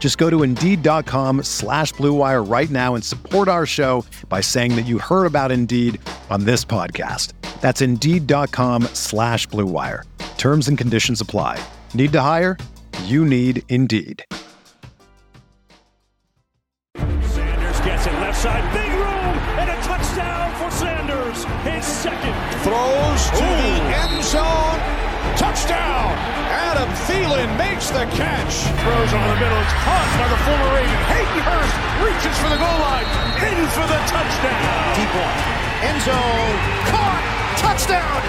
Just go to Indeed.com slash BlueWire right now and support our show by saying that you heard about Indeed on this podcast. That's Indeed.com slash BlueWire. Terms and conditions apply. Need to hire? You need Indeed. Sanders gets it left side, big room, and a touchdown for Sanders. His second. Throws to the end zone. Touchdown! Adam Thielen makes the catch. Throws over the middle. It's caught by the former Raven. Hayden Hurst reaches for the goal line. In for the touchdown. Deep one. End zone. Caught. Touchdown.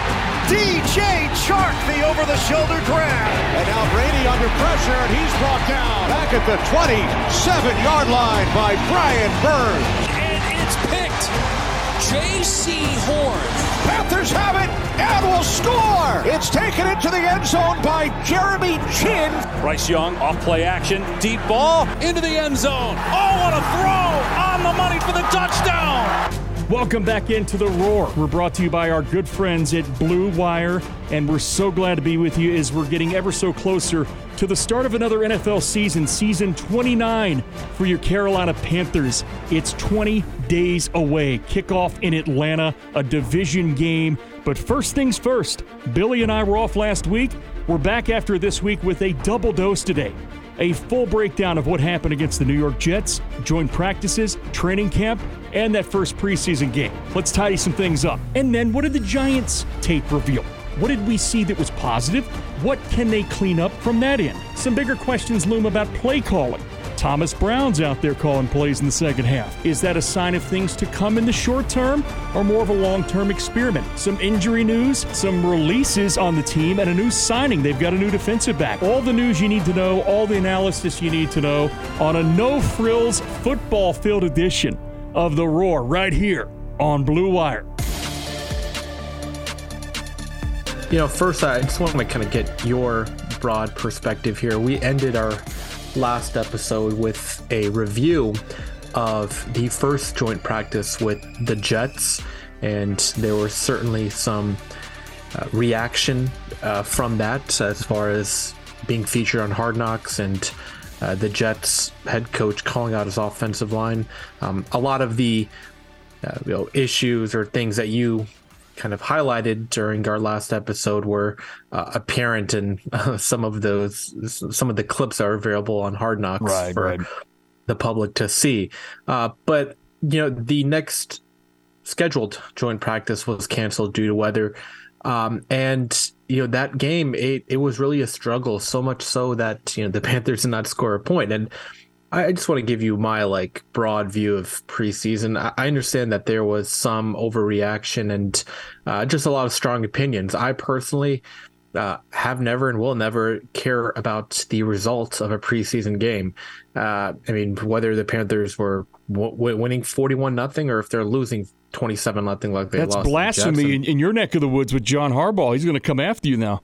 DJ Chark, the over the shoulder grab. And now Brady under pressure, and he's brought down back at the 27 yard line by Brian Burns. And it's picked. Jaycee Horn. Panthers have it and will score. It's taken into the end zone by Jeremy Chinn. Bryce Young off play action. Deep ball into the end zone. Oh, what a throw! On the money for the touchdown. Welcome back into the Roar. We're brought to you by our good friends at Blue Wire, and we're so glad to be with you as we're getting ever so closer to the start of another NFL season, season 29 for your Carolina Panthers. It's 20 days away. Kickoff in Atlanta, a division game. But first things first, Billy and I were off last week. We're back after this week with a double dose today a full breakdown of what happened against the New York Jets, joint practices, training camp, and that first preseason game. Let's tidy some things up. And then, what did the Giants tape reveal? What did we see that was positive? What can they clean up from that end? Some bigger questions loom about play calling. Thomas Brown's out there calling plays in the second half. Is that a sign of things to come in the short term or more of a long term experiment? Some injury news, some releases on the team, and a new signing. They've got a new defensive back. All the news you need to know, all the analysis you need to know on a no frills football field edition of The Roar right here on Blue Wire. You know, first, I just want to kind of get your broad perspective here. We ended our last episode with a review of the first joint practice with the Jets, and there was certainly some uh, reaction uh, from that as far as being featured on Hard Knocks and uh, the Jets head coach calling out his offensive line. Um, a lot of the uh, you know, issues or things that you kind of highlighted during our last episode were uh, apparent and uh, some of those some of the clips are available on Hard Knocks Right, for right. the public to see. Uh, but you know, the next scheduled joint practice was canceled due to weather, um, and you know that game it it was really a struggle. So much so that you know the Panthers did not score a point and. I just want to give you my like broad view of preseason. I understand that there was some overreaction and uh, just a lot of strong opinions. I personally uh, have never and will never care about the results of a preseason game. Uh, I mean, whether the Panthers were w- w- winning forty-one nothing or if they're losing twenty-seven nothing like they That's lost. to the Jets. blasphemy in, in your neck of the woods with John Harbaugh. He's going to come after you now.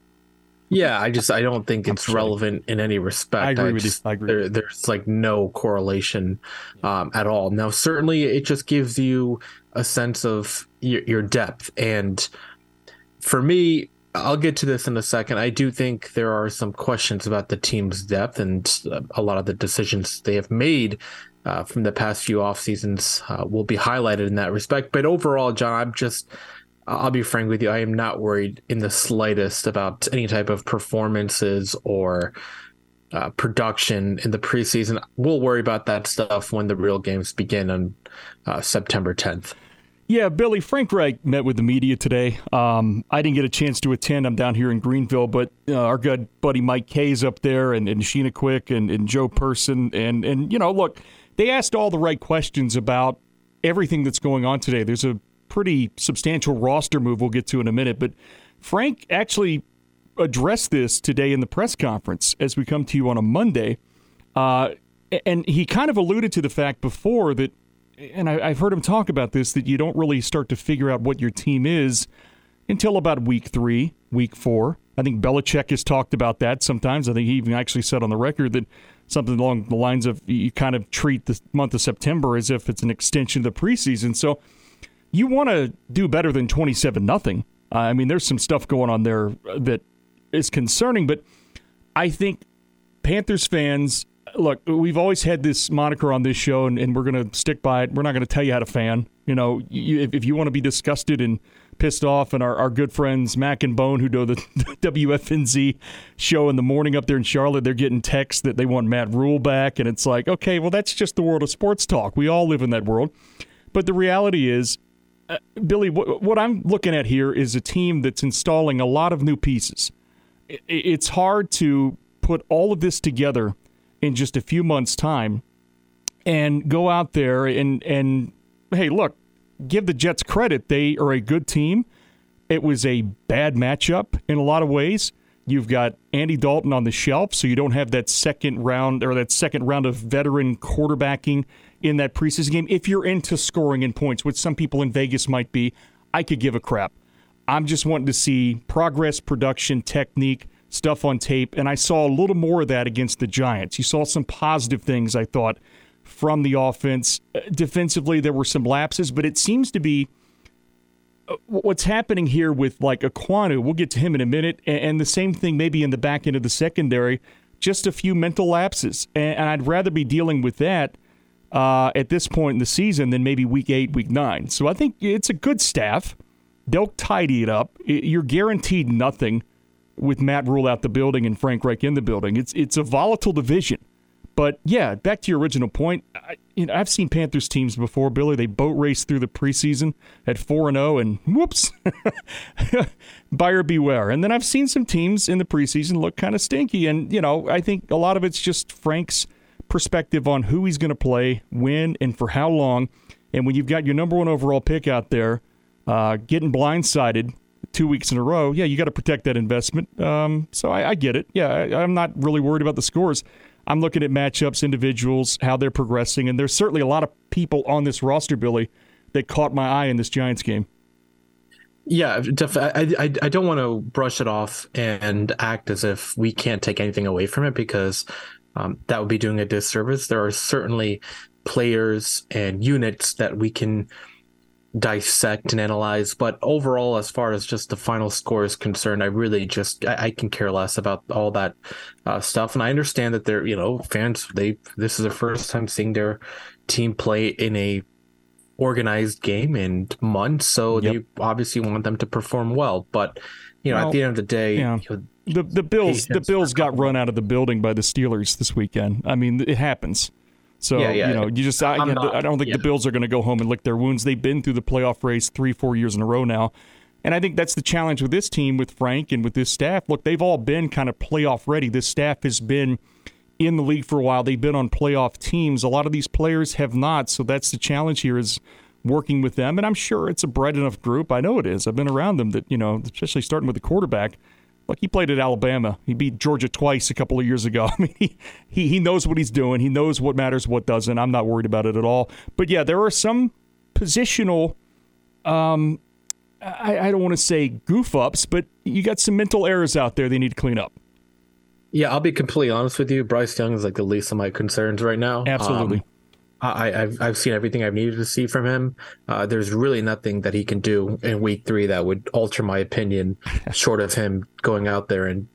Yeah, I just I don't think it's relevant in any respect. I agree with you. I agree. There, there's like no correlation um, at all. Now, certainly, it just gives you a sense of your, your depth, and for me, I'll get to this in a second. I do think there are some questions about the team's depth and uh, a lot of the decisions they have made uh, from the past few off seasons uh, will be highlighted in that respect. But overall, John, I'm just I'll be frank with you. I am not worried in the slightest about any type of performances or uh, production in the preseason. We'll worry about that stuff when the real games begin on uh, September 10th. Yeah, Billy, Frank Reich met with the media today. Um, I didn't get a chance to attend. I'm down here in Greenville, but uh, our good buddy Mike Kaye's up there and, and Sheena Quick and, and Joe Person. And, and, you know, look, they asked all the right questions about everything that's going on today. There's a pretty substantial roster move we'll get to in a minute, but Frank actually addressed this today in the press conference as we come to you on a Monday. Uh, and he kind of alluded to the fact before that and I, have heard him talk about this, that you don't really start to figure out what your team is until about week three, week four. I think Belichick has talked about that sometimes. I think he even actually said on the record that something along the lines of you kind of treat the month of September as if it's an extension of the preseason. So you want to do better than 27 nothing. I mean, there's some stuff going on there uh, that is concerning, but I think Panthers fans uh, look, we've always had this moniker on this show, and, and we're going to stick by it. We're not going to tell you how to fan. You know, you, if, if, you want to be disgusted and pissed off, and our, our good friends Mac and Bone, who do the WFNZ show in the morning up there in Charlotte, they're getting texts that they want Matt Rhule back, and it's like, okay, well, that's just the world of sports talk. We all live in that world. But the reality is, uh, Billy, what, what I'm looking at here is a team that's installing a lot of new pieces. It, it's hard to put all of this together – in just a few months' time and go out there and and hey, look, give the Jets credit. They are a good team. It was a bad matchup in a lot of ways. You've got Andy Dalton on the shelf, so you don't have that second round or that second round of veteran quarterbacking in that preseason game. If you're into scoring and points, which some people in Vegas might be, I could give a crap. I'm just wanting to see progress, production, technique stuff on tape, and I saw a little more of that against the Giants. You saw some positive things, I thought, from the offense. Uh, defensively, there were some lapses, but it seems to be uh, what's happening here with like Ekwonu. We'll get to him in a minute, and the same thing maybe in the back end of the secondary. Just a few mental lapses, and I'd rather be dealing with that uh, at this point in the season than maybe week eight, week nine. So I think it's a good staff. They'll tidy it up. You're guaranteed nothing with Matt Rhule out the building and Frank Reich in the building. It's it's a volatile division. But yeah, back to your original point. I, you know, I've seen Panthers teams before, Billy. They boat race through the preseason at four and zero, oh and whoops, buyer beware. And then I've seen some teams in the preseason look kind of stinky. And you know, I think a lot of it's just Frank's perspective on who he's going to play, when, and for how long. And when you've got your number one overall pick out there, uh, getting blindsided two weeks in a row, yeah, you got to protect that investment. Um, so I, I, get it. Yeah, I, I'm not really worried about the scores. I'm looking at matchups, individuals, how they're progressing, and there's certainly a lot of people on this roster, Billy, that caught my eye in this Giants game. Yeah, I, I, I don't want to brush it off and act as if we can't take anything away from it because um, that would be doing a disservice. There are certainly players and units that we can dissect and analyze but overall as far as just the final score is concerned i really just i, I can care less about all that uh, stuff and i understand that they're you know fans they this is their first time seeing their team play in a organized game in months so yep. they obviously want them to perform well but you know well, at the end of the day yeah. you know, the the bills the bills got run out of the building by the steelers this weekend i mean it happens so yeah, yeah. you know, you just I, know, I don't think yeah. the Bills are going to go home and lick their wounds. They've been through the playoff race three, four years in a row now, and I think that's the challenge with this team, with Frank and with this staff. Look, they've all been kind of playoff ready. This staff has been in the league for a while. They've been on playoff teams. A lot of these players have not. So that's the challenge here is working with them. And I'm sure it's a bright enough group. I know it is. I've been around them that you know, especially starting with the quarterback Look, he played at Alabama. He beat Georgia twice a couple of years ago. I mean, he, he, he knows what he's doing. He knows what matters, what doesn't. I'm not worried about it at all. But yeah, there are some positional, um, I, I don't want to say goof ups, but you got some mental errors out there they need to clean up. Yeah, I'll be completely honest with you. Bryce Young is like the least of my concerns right now. Absolutely. Um, I, have I've seen everything I've needed to see from him. Uh, there's really nothing that he can do in week three that would alter my opinion, short of him going out there and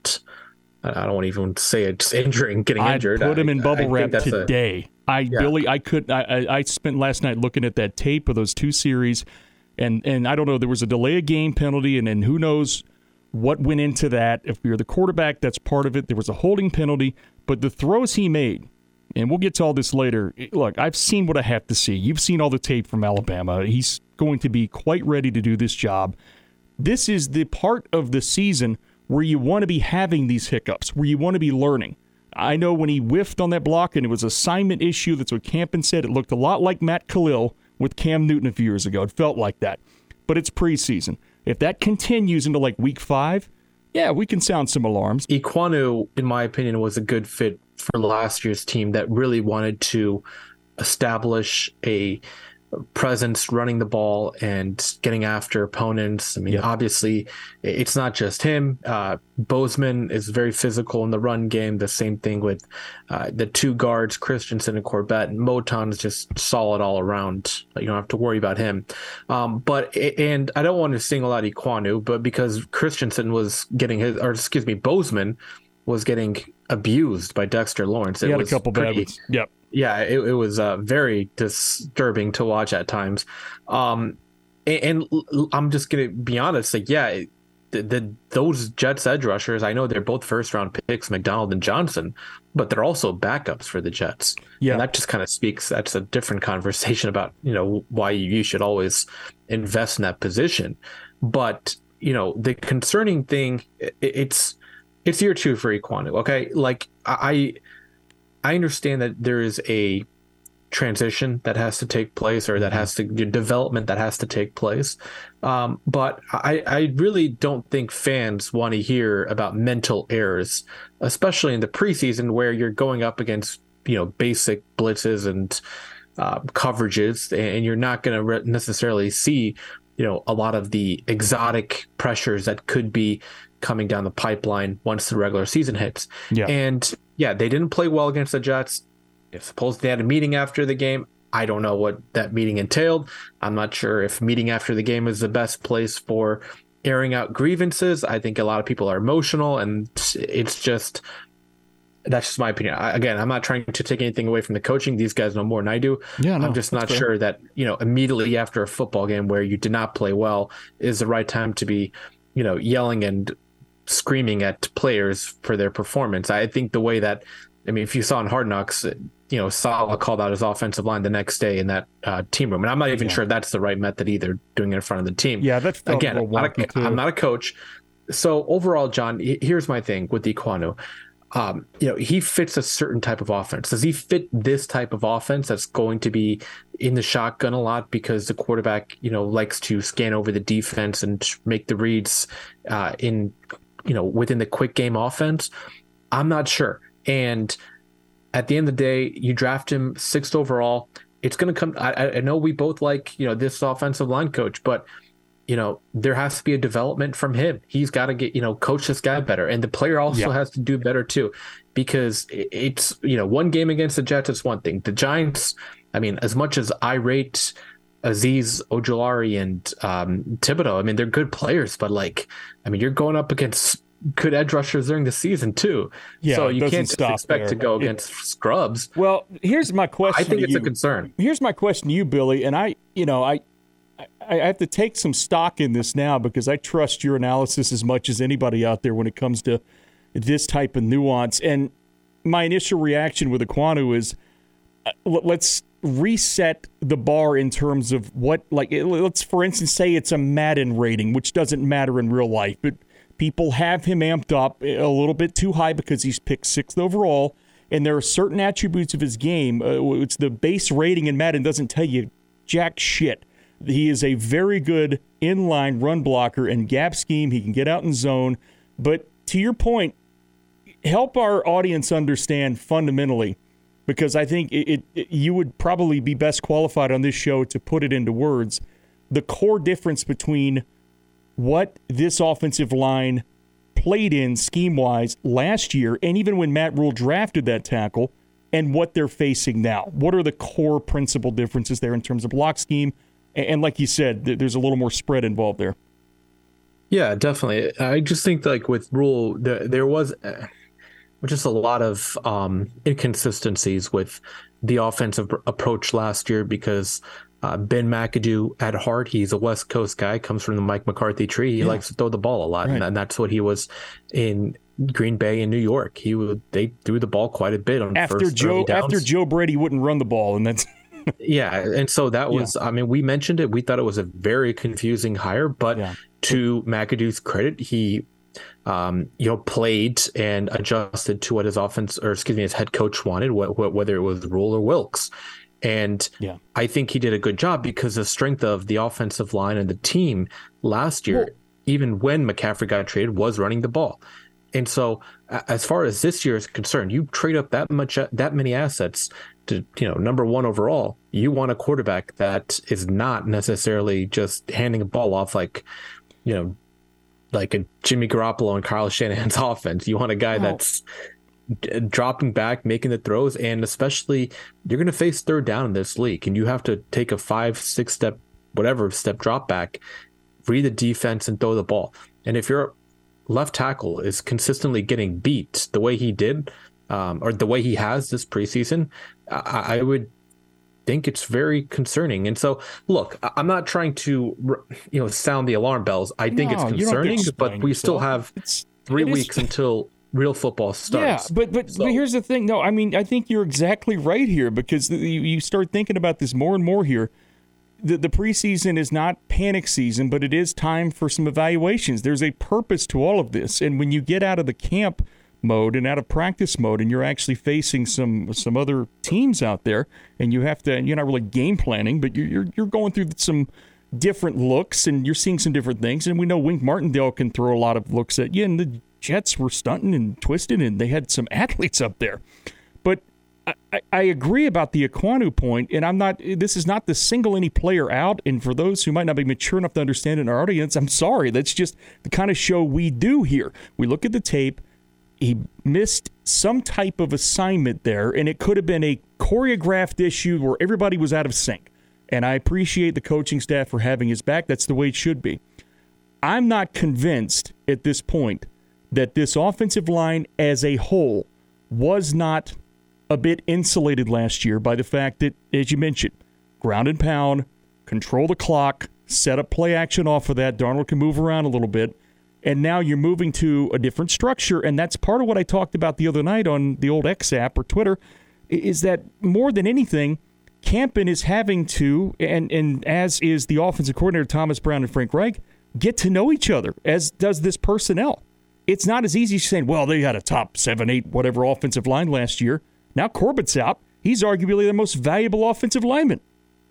I don't want to even say it, just injuring, getting injured. I injured. Put him in bubble wrap today. A, I yeah. Billy, I could. I, I spent last night looking at that tape of those two series, and and I don't know. There was a delay of game penalty, and and who knows what went into that. If you're the quarterback, that's part of it. There was a holding penalty, but the throws he made and we'll get to all this later. Look, I've seen what I have to see. You've seen all the tape from Alabama. He's going to be quite ready to do this job. This is the part of the season where you want to be having these hiccups, where you want to be learning. I know when he whiffed on that block and it was assignment issue, that's what Campen said. It looked a lot like Matt Kalil with Cam Newton a few years ago. It felt like that. But it's preseason. If that continues into like week five, yeah, we can sound some alarms. Ekwonu, in my opinion, was a good fit for last year's team that really wanted to establish a presence running the ball and getting after opponents. I mean, yeah. obviously, it's not just him. Uh, Bozeman is very physical in the run game. The same thing with uh, the two guards, Christensen and Corbett. And Moton is just solid all around. You don't have to worry about him. Um, but and I don't want to single out Ekwonu, but because Christensen was getting his, or excuse me, Bozeman was getting abused by Dexter Lawrence. He it had a couple pretty, bad ones. Yep yeah, it, it was uh, very disturbing to watch at times. Um, and, and, I'm just gonna be honest, like yeah, the, the, those Jets edge rushers, I know they're both first round picks, McDonald and Johnson, but they're also backups for the Jets. Yeah, and that just kind of speaks. That's a different conversation about you know why you should always invest in that position. But you know the concerning thing, it, it's it's year two for Ekwonu. Okay, like I I understand that there is a transition that has to take place or that has to development that has to take place um, but I, I really don't think fans want to hear about mental errors especially in the preseason where you're going up against you know basic blitzes and uh, coverages and you're not going to re- necessarily see you know a lot of the exotic pressures that could be coming down the pipeline once the regular season hits yeah. and yeah, they didn't play well against the Jets. If suppose they had a meeting after the game, I don't know what that meeting entailed. I'm not sure if meeting after the game is the best place for airing out grievances. I think a lot of people are emotional, and it's just that's just my opinion. I, again, I'm not trying to take anything away from the coaching. These guys know more than I do. Yeah, no, I'm just not fair. sure that you know immediately after a football game where you did not play well is the right time to be, you know, yelling and screaming at players for their performance. I think the way that, I mean, if you saw in Hard Knocks, you know, Saleh called out his offensive line the next day in that uh, team room, and I'm not even yeah. sure that's the right method either, doing it in front of the team. Yeah, that's again, I'm not, a, I'm not a coach. So overall, John, here's my thing with Ekwonu. Um, you know, he fits a certain type of offense. Does he fit this type of offense that's going to be in the shotgun a lot because the quarterback, you know, likes to scan over the defense and make the reads uh, in you know, within the quick game offense? I'm not sure. And at the end of the day, you draft him sixth overall. It's going to come. I, I know we both like, you know, this offensive line coach, but you know, there has to be a development from him. He's got to get, you know, coach this guy better. And the player also yeah. has to do better too, because it's, you know, one game against the Jets is one thing. The Giants, I mean, as much as I rate Azeez Ojulari and um, Thibodeaux. I mean, they're good players, but like, I mean, you're going up against good edge rushers during the season too. Yeah, so you can't expect there. to go against it, scrubs. Well, here's my question. I think it's you. a concern. Here's my question to you, Billy, and I, you know, I. I have to take some stock in this now because I trust your analysis as much as anybody out there when it comes to this type of nuance. And my initial reaction with Ekwonu is, uh, let's reset the bar in terms of what like let's for instance say it's a Madden rating which doesn't matter in real life but people have him amped up a little bit too high because he's picked 6th overall and there are certain attributes of his game uh, it's the base rating in Madden doesn't tell you jack shit. He is a very good inline run blocker and gap scheme. He can get out in zone. But to your point help our audience understand fundamentally because I think it, it, you would probably be best qualified on this show to put it into words. The core difference between what this offensive line played in scheme wise last year, and even when Matt Rhule drafted that tackle, and what they're facing now. What are the core principal differences there in terms of block scheme? And, like you said, there's a little more spread involved there. Yeah, definitely. I just think like with Rhule, there was. Uh, just a lot of um, inconsistencies with the offensive approach last year because uh, Ben McAdoo at heart, he's a West Coast guy, comes from the Mike McCarthy tree. He yeah. likes to throw the ball a lot, right. and, and, that's what he was in Green Bay and New York. He would they threw the ball quite a bit on after Joe after Joe Brady wouldn't run the ball, and that's yeah. And so that was yeah. I mean we mentioned it. We thought it was a very confusing hire, but yeah. to McAdoo's credit, he um, you know played and adjusted to what his offense or excuse me his head coach wanted, what, what, whether it was Rhule or Wilks. And yeah. I think he did a good job because the strength of the offensive line and the team last year, well, even when McCaffrey got traded, was running the ball. And so, as far as this year is concerned, you trade up that much, that many assets to, you know, number one overall. You want a quarterback that is not necessarily just handing a ball off like, you know, like a Jimmy Garoppolo and Kyle Shanahan's offense. You want a guy that's dropping back, making the throws, and especially you're going to face third down in this league, and you have to take a five, six step, whatever step drop back, read the defense, and throw the ball. And if your left tackle is consistently getting beat the way he did, um, or the way he has this preseason, I, I would think it's very concerning. And so, look, I'm not trying to, you know, sound the alarm bells. I think no, it's concerning, but we still have it's, three weeks until real football starts. Yeah, but but, so. but here's the thing. No, I mean I think you're exactly right here because you, you start thinking about this more and more here. The, the preseason is not panic season, but it is time for some evaluations. There's a purpose to all of this, and when you get out of the camp mode and out of practice mode, and you're actually facing some some other teams out there, and you have to, you're not really game planning, but you're you're, you're going through some different looks and you're seeing some different things. And we know Wink Martindale can throw a lot of looks at you, and the Jets were stunting and twisting, and they had some athletes up there. But I, I, agree about the Ekwonu point, and I'm not. This is not to single any player out. And for those who might not be mature enough to understand in our audience, I'm sorry. That's just the kind of show we do here. We look at the tape. He missed some type of assignment there, and it could have been a choreographed issue where everybody was out of sync. And I appreciate the coaching staff for having his back. That's the way it should be. I'm not convinced at this point that this offensive line as a whole was not a bit insulated last year by the fact that, as you mentioned, ground and pound, control the clock, set up play action off of that. Darnold can move around a little bit. And now you're moving to a different structure. And that's part of what I talked about the other night on the old X app or Twitter is that more than anything, Campen is having to, and, and as is the offensive coordinator Thomas Brown and Frank Reich, get to know each other, as does this personnel it's not as easy as saying, well, they had a top seven, eight, whatever offensive line last year. Now Corbett's out. He's arguably the most valuable offensive lineman.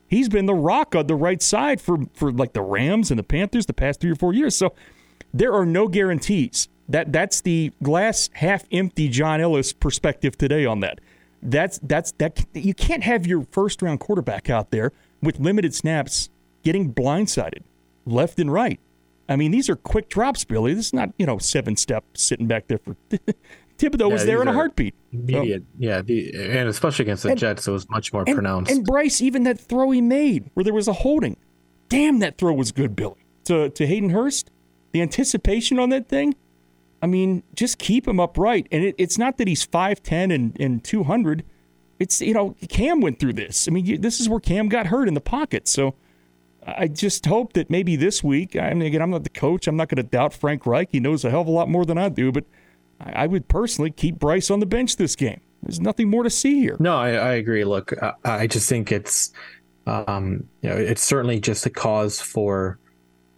He's been the rock on the right side for, for like the Rams and the Panthers the past three or four years. So there are no guarantees. That that's the glass half empty John Ellis perspective today on that. That's that's that you can't have your first round quarterback out there with limited snaps getting blindsided left and right. I mean, these are quick drops, Billy. This is not, you know, seven step sitting back there for Thibodeaux yeah, was there in a heartbeat. Immediate, yeah, the, and especially against the and, Jets, it was much more and, pronounced. And Bryce, even that throw he made where there was a holding, damn, that throw was good, Billy. To to Hayden Hurst, the anticipation on that thing. I mean, just keep him upright. And it, it's not that he's 5'10 and, and 200. It's, you know, Cam went through this. I mean, you, this is where Cam got hurt in the pocket. So I just hope that maybe this week, I mean, again, I'm not the coach. I'm not going to doubt Frank Reich. He knows a hell of a lot more than I do, but I, would personally keep Bryce on the bench this game. There's nothing more to see here. No, I, I agree. Look, I, I, just think it's, um, you know, it's certainly just a cause for,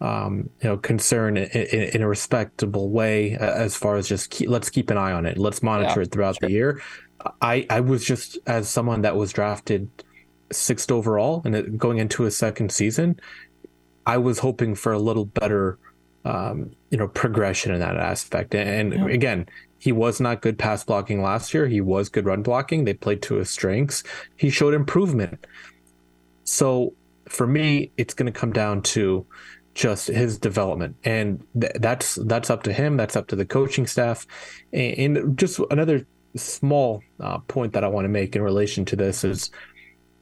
um, you know, concern in, in, a respectable way as far as just keep, let's keep an eye on it. Let's monitor yeah, it throughout sure. the year. I, I was just as someone that was drafted sixth overall and going into a second season, I was hoping for a little better, um, you know, progression in that aspect. And, yeah. again, he was not good pass blocking last year. He was good run blocking. They played to his strengths. He showed improvement. So for me, it's going to come down to just his development, and th- that's that's up to him. That's up to the coaching staff. And, and just another small uh, point that I want to make in relation to this is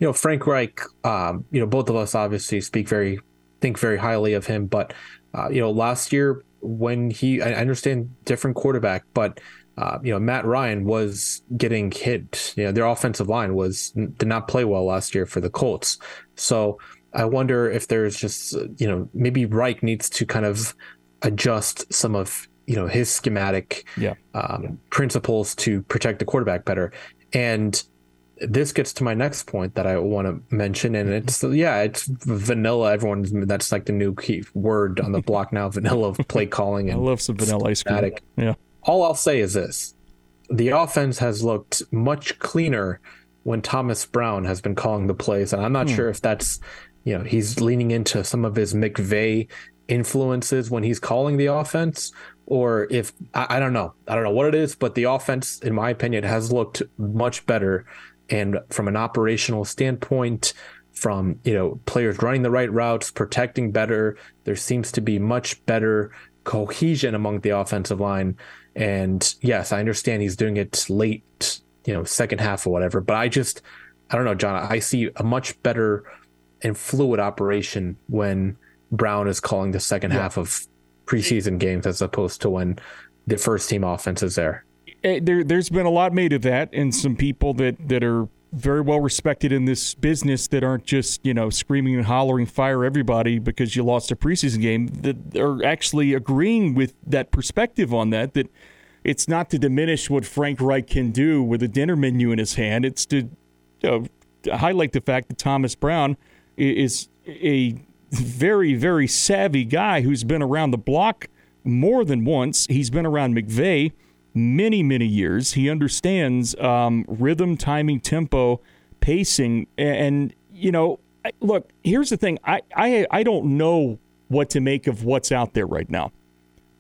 you know, Frank Reich, um, you know, both of us obviously speak very, think very highly of him. But, uh, you know, last year when he, I understand different quarterback, but, uh, you know, Matt Ryan was getting hit. You know, their offensive line was, did not play well last year for the Colts. So I wonder if there's just, you know, maybe Reich needs to kind of adjust some of you know his schematic yeah. um, principles to protect the quarterback better. And this gets to my next point that I want to mention, and it's yeah, it's vanilla. Everyone that's like the new key word on the block now. Vanilla play calling. And I love some vanilla ice cream. Yeah. All I'll say is this: the offense has looked much cleaner when Thomas Brown has been calling the plays, and I'm not hmm. sure if that's you know he's leaning into some of his McVay influences when he's calling the offense, or if I, I, don't know, I don't know what it is, but the offense, in my opinion, has looked much better. And from an operational standpoint, from you know players running the right routes, protecting better, there seems to be much better cohesion among the offensive line. And yes, I understand he's doing it late, you know, second half or whatever. But I just, I don't know, John. I see a much better and fluid operation when Brown is calling the second yeah. half of preseason games as opposed to when the first team offense is there. Eh, there, there's been a lot made of that, and some people that that are very well respected in this business that aren't just you know screaming and hollering fire everybody because you lost a preseason game that are actually agreeing with that perspective on that that it's not to diminish what Frank Reich can do with a dinner menu in his hand it's to, you know, to highlight the fact that Thomas Brown is a very, very savvy guy who's been around the block more than once. He's been around McVay many, many years. He understands um, rhythm, timing, tempo, pacing. And, you know, look, here's the thing I, I, I don't know what to make of what's out there right now.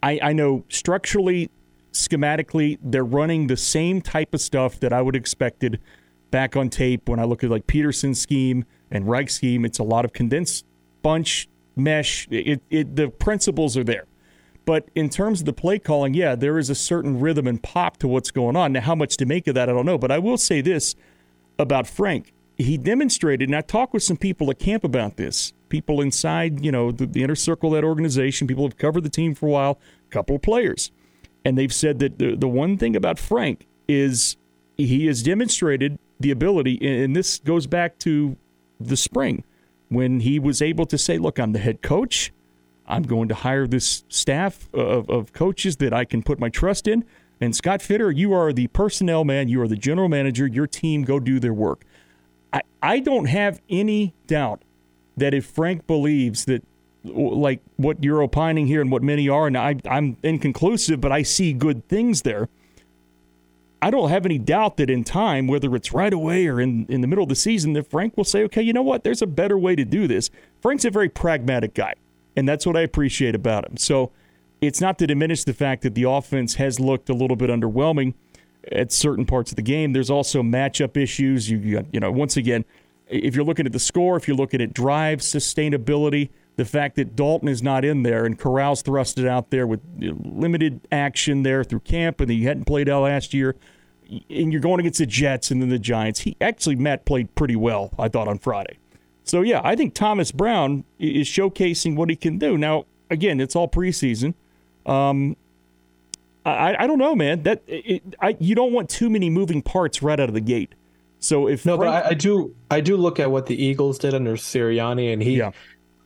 I, I know structurally, schematically, they're running the same type of stuff that I would expected back on tape when I look at like Pederson's scheme and Reich scheme. It's a lot of condensed bunch, mesh. It, it, the principles are there. But in terms of the play calling, yeah, there is a certain rhythm and pop to what's going on. Now, how much to make of that, I don't know. But I will say this about Frank. He demonstrated, and I talked with some people at camp about this, people inside, you know, the, the inner circle of that organization, people have covered the team for a while, a couple of players. And they've said that the, the one thing about Frank is he has demonstrated the ability, and this goes back to the spring when he was able to say, Look, I'm the head coach. I'm going to hire this staff of, of coaches that I can put my trust in. And Scott Fitter, you are the personnel man. You are the general manager. Your team go do their work. I, I don't have any doubt that if Frank believes that, like what you're opining here and what many are, and I, I'm inconclusive, but I see good things there – I don't have any doubt that in time, whether it's right away or in, in the middle of the season, that Frank will say, okay, you know what? There's a better way to do this. Frank's a very pragmatic guy, and that's what I appreciate about him. So it's not to diminish the fact that the offense has looked a little bit underwhelming at certain parts of the game. There's also matchup issues. You, got, you know, once again, if you're looking at the score, if you're looking at drive sustainability, the fact that Dalton is not in there and Corral's thrusted out there with limited action there through camp and he hadn't played out last year, and you're going against the Jets and then the Giants. He actually Matt played pretty well, I thought, on Friday. So yeah, I think Thomas Brown is showcasing what he can do. Now, again, it's all preseason. Um, I, I don't know, man. That it, I, you don't want too many moving parts right out of the gate. So if no, Frank, but I, I, do I do look at what the Eagles did under Sirianni, and he yeah.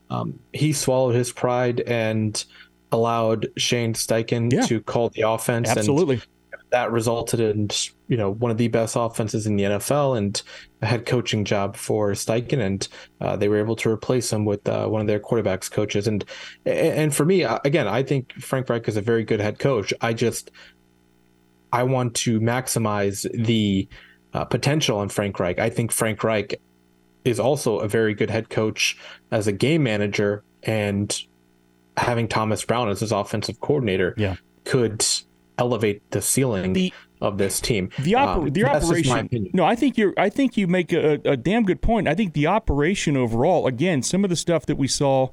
Um, he swallowed his pride and allowed Shane Steichen yeah. to call the offense. Absolutely. And that resulted in you know one of the best offenses in the NFL and a head coaching job for Steichen, and uh, they were able to replace him with uh, one of their quarterbacks coaches. And and for me, uh, again, I think Frank Reich is a very good head coach. I just I want to maximize the uh, potential in Frank Reich. I think Frank Reich is also a very good head coach as a game manager and having Thomas Brown as his offensive coordinator yeah. could elevate the ceiling the, of this team. The, oper- um, the operation. No, I think you're. I think you make a, a, damn good point. I think the operation overall. Again, some of the stuff that we saw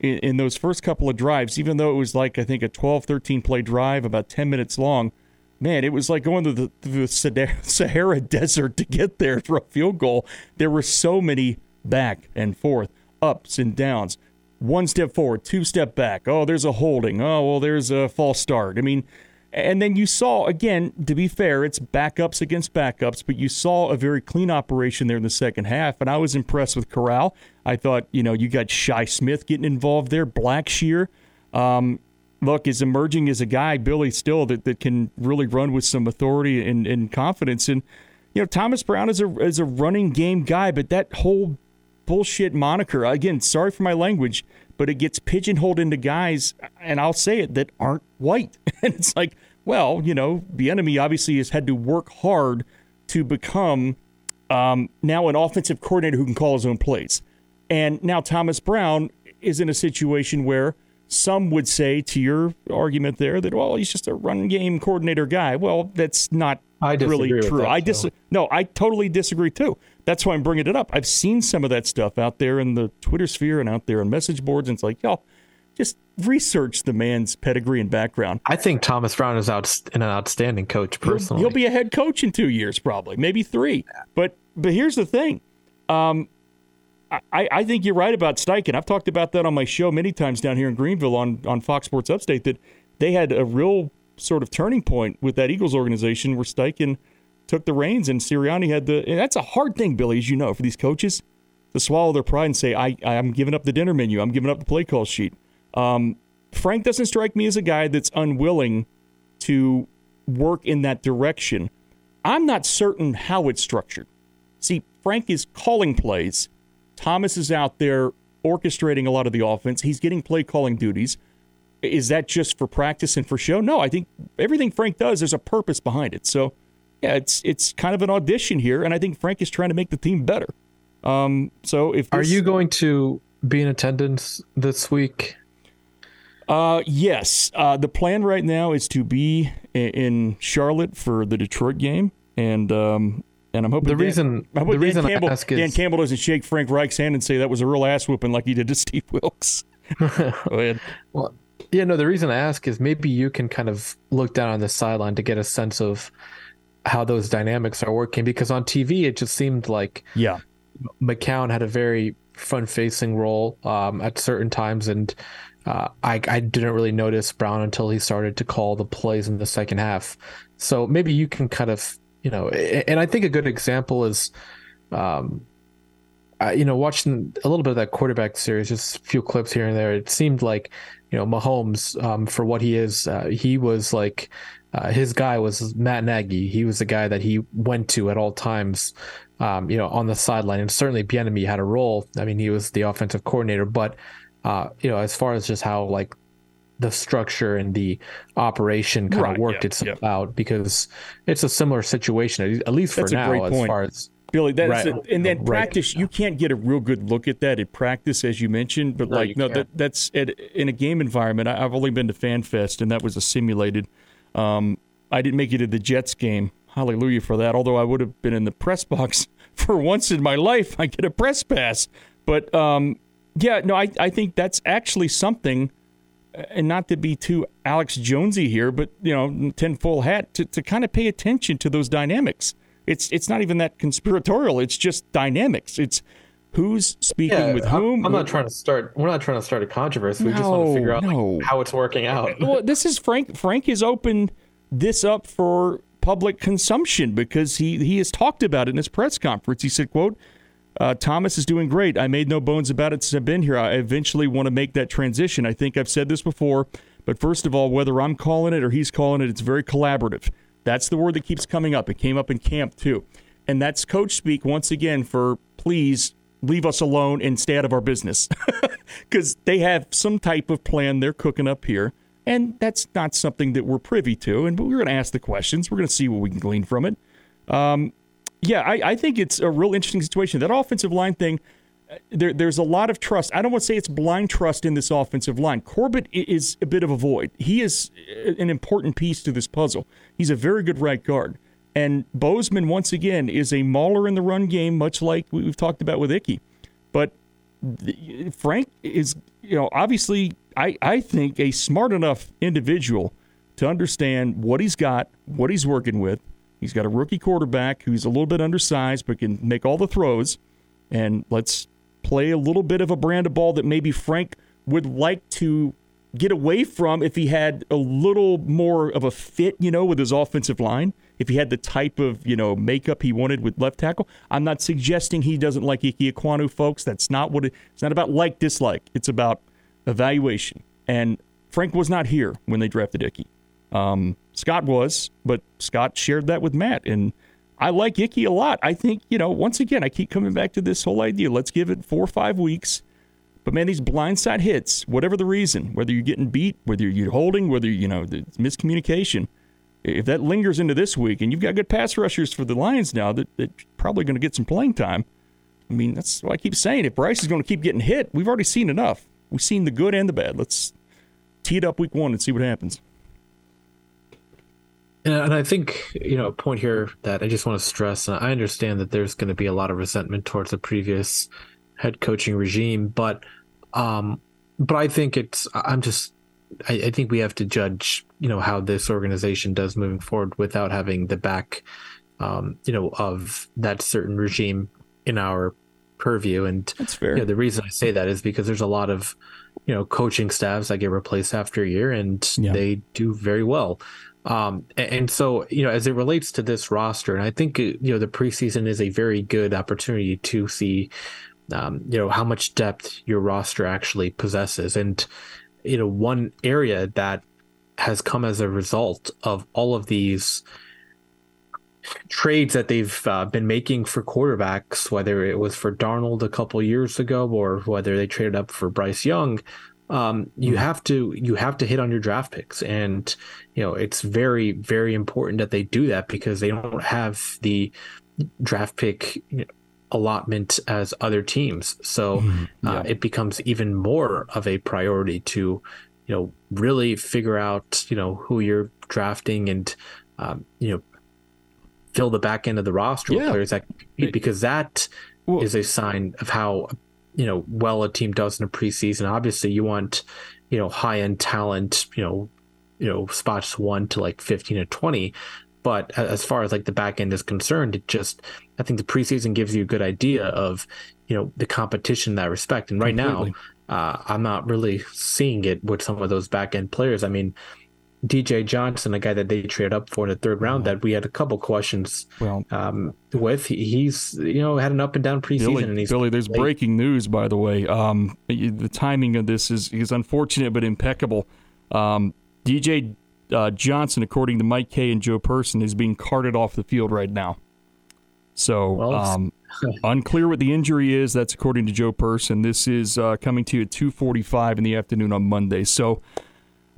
in, in, those first couple of drives, even though it was like I think a 12, 13 play drive, about 10 minutes long. Man, it was like going to the, the Sahara Desert to get there for a field goal. There were so many back and forth, ups and downs. One step forward, two step back. Oh, there's a holding. Oh, well, there's a false start. I mean, and then you saw, again, to be fair, it's backups against backups, but you saw a very clean operation there in the second half. And I was impressed with Corral. I thought, you know, you got Shi Smith getting involved there, Blackshear. Um, look, is emerging as a guy, Billy, still that, that can really run with some authority and, and confidence. And, you know, Thomas Brown is a, is a running game guy, but that whole bullshit moniker, again, sorry for my language, but it gets pigeonholed into guys, and I'll say it, that aren't white. and it's like, well, you know, the enemy obviously has had to work hard to become um, now an offensive coordinator who can call his own plays. And now Thomas Brown is in a situation where some would say to your argument there that well he's just a run game coordinator guy. Well, that's not I really true. That, I dis so. no, I totally disagree too. That's why I'm bringing it up. I've seen some of that stuff out there in the Twitter sphere and out there on message boards, and it's like y'all just research the man's pedigree and background. I think Thomas Brown is out an outstanding coach personally. He'll, he'll, be a head coach in two years, probably, maybe three. But but here's the thing. Um, I, I think you're right about Steichen. I've talked about that on my show many times down here in Greenville on, on Fox Sports Upstate that they had a real sort of turning point with that Eagles organization where Steichen took the reins and Sirianni had the. that's a hard thing, Billy, as you know, for these coaches to swallow their pride and say, I, I'm giving up the dinner menu. I'm giving up the play call sheet. Um, Frank doesn't strike me as a guy that's unwilling to work in that direction. I'm not certain how it's structured. See, Frank is calling plays Thomas is out there orchestrating a lot of the offense. He's getting play calling duties. Is that just for practice and for show? No, I think everything Frank does, there's a purpose behind it. So, yeah, it's it's kind of an audition here, and I think Frank is trying to make the team better. Um, so if this, are you going to be in attendance this week? Uh, yes. Uh, the plan right now is to be in Charlotte for the Detroit game, and um, and I'm hoping the Dan, reason the Dan reason Campbell, I ask is Dan Campbell doesn't shake Frank Reich's hand and say that was a real ass whooping like he did to Steve Wilks. Go ahead. Well, yeah, no. The reason I ask is maybe you can kind of look down on the sideline to get a sense of how those dynamics are working because on TV it just seemed like yeah, McCown had a very front-facing role um, at certain times and. Uh, I, I didn't really notice Brown until he started to call the plays in the second half. So maybe you can kind of you know, and I think a good example is, um, I, you know, watching a little bit of that quarterback series, just a few clips here and there. It seemed like, you know, Mahomes, um, for what he is, uh, he was like, uh, his guy was Matt Nagy. He was the guy that he went to at all times, um, you know, on the sideline. And certainly Bieniemy had a role. I mean, he was the offensive coordinator, but, uh, you know, as far as just how like the structure and the operation kind right, of worked yeah, itself yeah. out because it's a similar situation at least for that's now as far as Billy, that's right, a, and then right. practice. You can't get a real good look at that at practice, as you mentioned. But no, like, no, that, that's at, in a game environment. I, have only been to FanFest, and that was a simulated. Um, I didn't make it to the Jets game. Hallelujah for that. Although I would have been in the press box for once in my life, I get a press pass. But um, yeah, no, I, I think that's actually something and not to be too Alex Jonesy here, but you know, ten full hat to, to kind of pay attention to those dynamics. It's it's not even that conspiratorial. It's just dynamics. It's who's speaking yeah, with whom. I'm not trying to start. We're not trying to start a controversy. We just want to figure out no. like, how it's working out. well, this is Frank. Frank has opened this up for public consumption because he he has talked about it in his press conference. He said, "quote." Uh, Thomas is doing great. I made no bones about it since I've been here. I eventually want to make that transition. I think I've said this before, but first of all, whether I'm calling it or he's calling it, it's very collaborative. That's the word that keeps coming up. It came up in camp too. And that's coach speak once again for please leave us alone and stay out of our business. Because they have some type of plan they're cooking up here. And that's not something that we're privy to. And we're going to ask the questions. We're going to see what we can glean from it. Um, yeah, I, I think it's a real interesting situation. That offensive line thing, uh, there, there's a lot of trust. I don't want to say it's blind trust in this offensive line. Corbett is a bit of a void. He is uh, an important piece to this puzzle. He's a very good right guard. And Bozeman, once again, is a mauler in the run game, much like we've talked about with Ickey. But Frank is, you know, obviously, I, I think a smart enough individual to understand what he's got, what he's working with, He's got a rookie quarterback who's a little bit undersized but can make all the throws. And let's play a little bit of a brand of ball that maybe Frank would like to get away from if he had a little more of a fit, you know, with his offensive line. If he had the type of, you know, makeup he wanted with left tackle. I'm not suggesting he doesn't like Ike Ekwonu, folks. That's not what it, it's not about like dislike. It's about evaluation. And Frank was not here when they drafted Ickey. Um, Scott was, but Scott shared that with Matt. And I like Ickey a lot. I think, you know, once again, I keep coming back to this whole idea. Let's give it four or five weeks. But man, these blindside hits, whatever the reason, whether you're getting beat, whether you're holding, whether, you know, the miscommunication, if that lingers into this week and you've got good pass rushers for the Lions now that, that probably going to get some playing time, I mean, that's what I keep saying. If Bryce is going to keep getting hit, we've already seen enough. We've seen the good and the bad. Let's tee it up week one and see what happens. And I think, you know, a point here that I just want to stress, I understand that there's going to be a lot of resentment towards the previous head coaching regime, but um but I think it's I'm just I, I think we have to judge, you know, how this organization does moving forward without having the back um, you know, of that certain regime in our purview. And that's fair. You know, the reason I say that is because there's a lot of, you know, coaching staffs that get replaced after a year and yeah. they do very well. Um, and so, you know, as it relates to this roster, and I think, you know, the preseason is a very good opportunity to see, um, you know, how much depth your roster actually possesses. And, you know, one area that has come as a result of all of these trades that they've uh, been making for quarterbacks, whether it was for Darnold a couple years ago or whether they traded up for Bryce Young, um, you mm-hmm. have to you have to hit on your draft picks, and you know it's very very important that they do that because they don't have the draft pick allotment as other teams, so. Uh, yeah. uh, it becomes even more of a priority to you know really figure out you know who you're drafting and um, you know fill the back end of the roster yeah. with players that because that well, is a sign of how you know well a team does in a preseason. Obviously, you want you know high end talent, you know, you know spots one to like fifteen or twenty. But as far as like the back end is concerned, it just I think the preseason gives you a good idea of you know the competition in that respect. And right completely. now, uh, I'm not really seeing it with some of those back end players. I mean, DJ Johnson, a guy that they traded up for in the third round, that we had a couple questions well, um, with. He's you know had an up and down preseason, Billy, and he's Billy. There's late. breaking news, by the way. Um, the timing of this is is unfortunate but impeccable. Um, DJ uh, Johnson, according to Mike Kaye and Joe Person, is being carted off the field right now. So well, um, unclear what the injury is. That's according to Joe Person. This is uh, coming to you at 2:45 in the afternoon on Monday. So.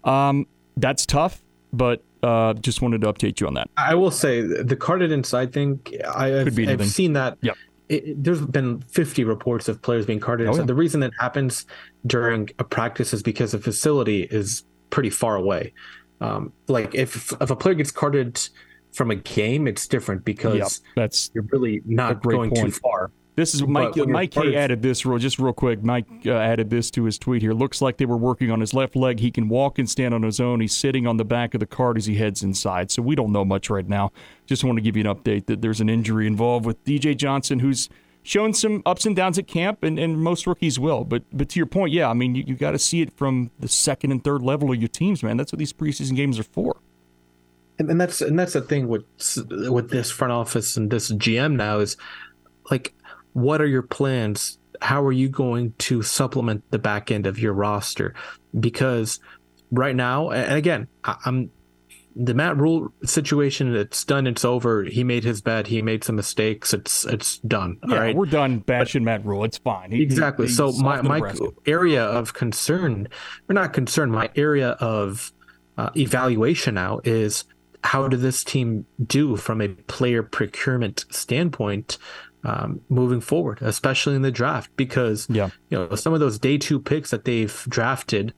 Um, that's tough, but uh, just wanted to update you on that. I will say the carded inside thing. I, have I've seen that. Yep. It, there's been 50 reports of players being carded. Oh, yeah. The reason that happens during a practice is because the facility is pretty far away. Um, like if if a player gets carded from a game, it's different because yep, that's you're really not going point. too far. This is Mike. Mike Kaye added this real, just real quick. Mike uh, added this to his tweet here. Looks like they were working on his left leg. He can walk and stand on his own. He's sitting on the back of the cart as he heads inside. So we don't know much right now. Just want to give you an update that there's an injury involved with DJ Johnson, who's shown some ups and downs at camp, and, and most rookies will. But but to your point, yeah, I mean you, you got to see it from the second and third level of your teams, man. That's what these preseason games are for. And, and that's and that's the thing with with this front office and this GM now is like what are your plans? How are you going to supplement the back end of your roster? Because right now, and again, I'm the Matt Rhule situation. It's done. It's over. He made his bet. He made some mistakes. It's it's done. Yeah, all right, we're done bashing but, Matt Rhule. It's fine. He, exactly. He, so my my area of concern, or not concern, my area of uh, evaluation now is how did this team do from a player procurement standpoint um, moving forward, especially in the draft, because yeah. you know some of those day two picks that they've drafted,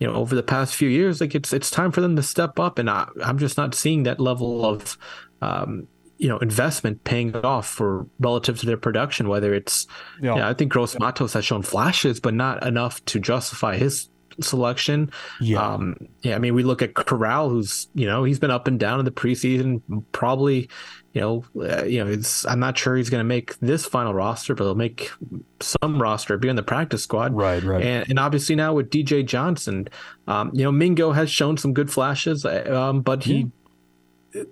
you know, over the past few years, like it's it's time for them to step up, and I, am just not seeing that level of um, you know investment paying off for relative to their production. Whether it's yeah, yeah I think Gross Matos has shown flashes, but not enough to justify his selection. Yeah. Um, yeah. I mean, we look at Corral, who's, you know, he's been up and down in the preseason, probably, you know, uh, you know, it's, I'm not sure he's going to make this final roster, but he'll make some roster, be on the practice squad. Right. Right. And, and obviously now with DJ Johnson, um, you know, Mingo has shown some good flashes, uh, um, but he,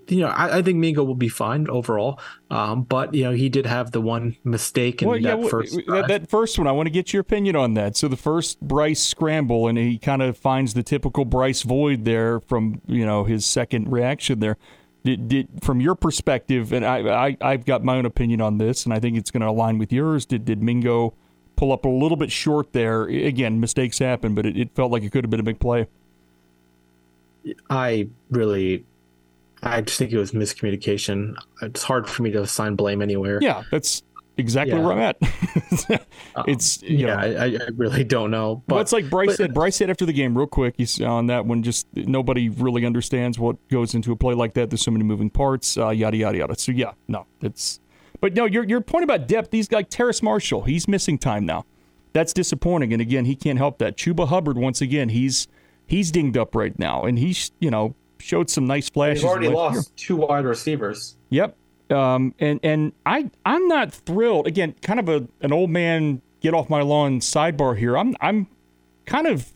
you know, I, I, think Mingo will be fine overall. Um, but you know, he did have the one mistake in well, that yeah, first. That, that, first one, I want to get your opinion on that. So the first Bryce scramble, and he kind of finds the typical Bryce void there from you know his second reaction there. Did, did from your perspective, and I, I have got my own opinion on this, and I think it's going to align with yours. Did did Mingo pull up a little bit short there? Again, mistakes happen, but it, it felt like it could have been a big play. I really I just think it was miscommunication. It's hard for me to assign blame anywhere. Yeah, that's exactly yeah. where I'm at. it's um, yeah, I, I, really don't know. But well, it's like Bryce but, said. Bryce said after the game, real quick, he's on that one. Just nobody really understands what goes into a play like that. There's so many moving parts. Uh, yada yada yada. So yeah, no, it's. But no, your your point about depth. These like Terrace Marshall, he's missing time now. That's disappointing. And again, he can't help that. Chuba Hubbard, once again, he's he's dinged up right now, and he's you know showed some nice flashes. He's already lost year. two wide receivers. Yep. Um, and and I I'm not thrilled. Again, kind of a an old man get off my lawn sidebar here. I'm I'm kind of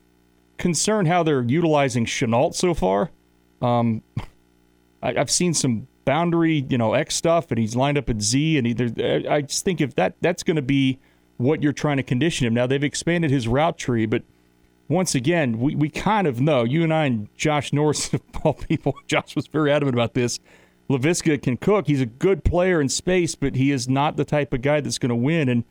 concerned how they're utilizing Shenault so far. Um, I, have seen some boundary, you know, X stuff, and he's lined up at Z, and either I just think if that that's going to be what you're trying to condition him. Now they've expanded his route tree, but once again, we, we kind of know, you and I and Josh Norris, of all people, Josh was very adamant about this. Laviska can cook. He's a good player in space, but he is not the type of guy that's going to win and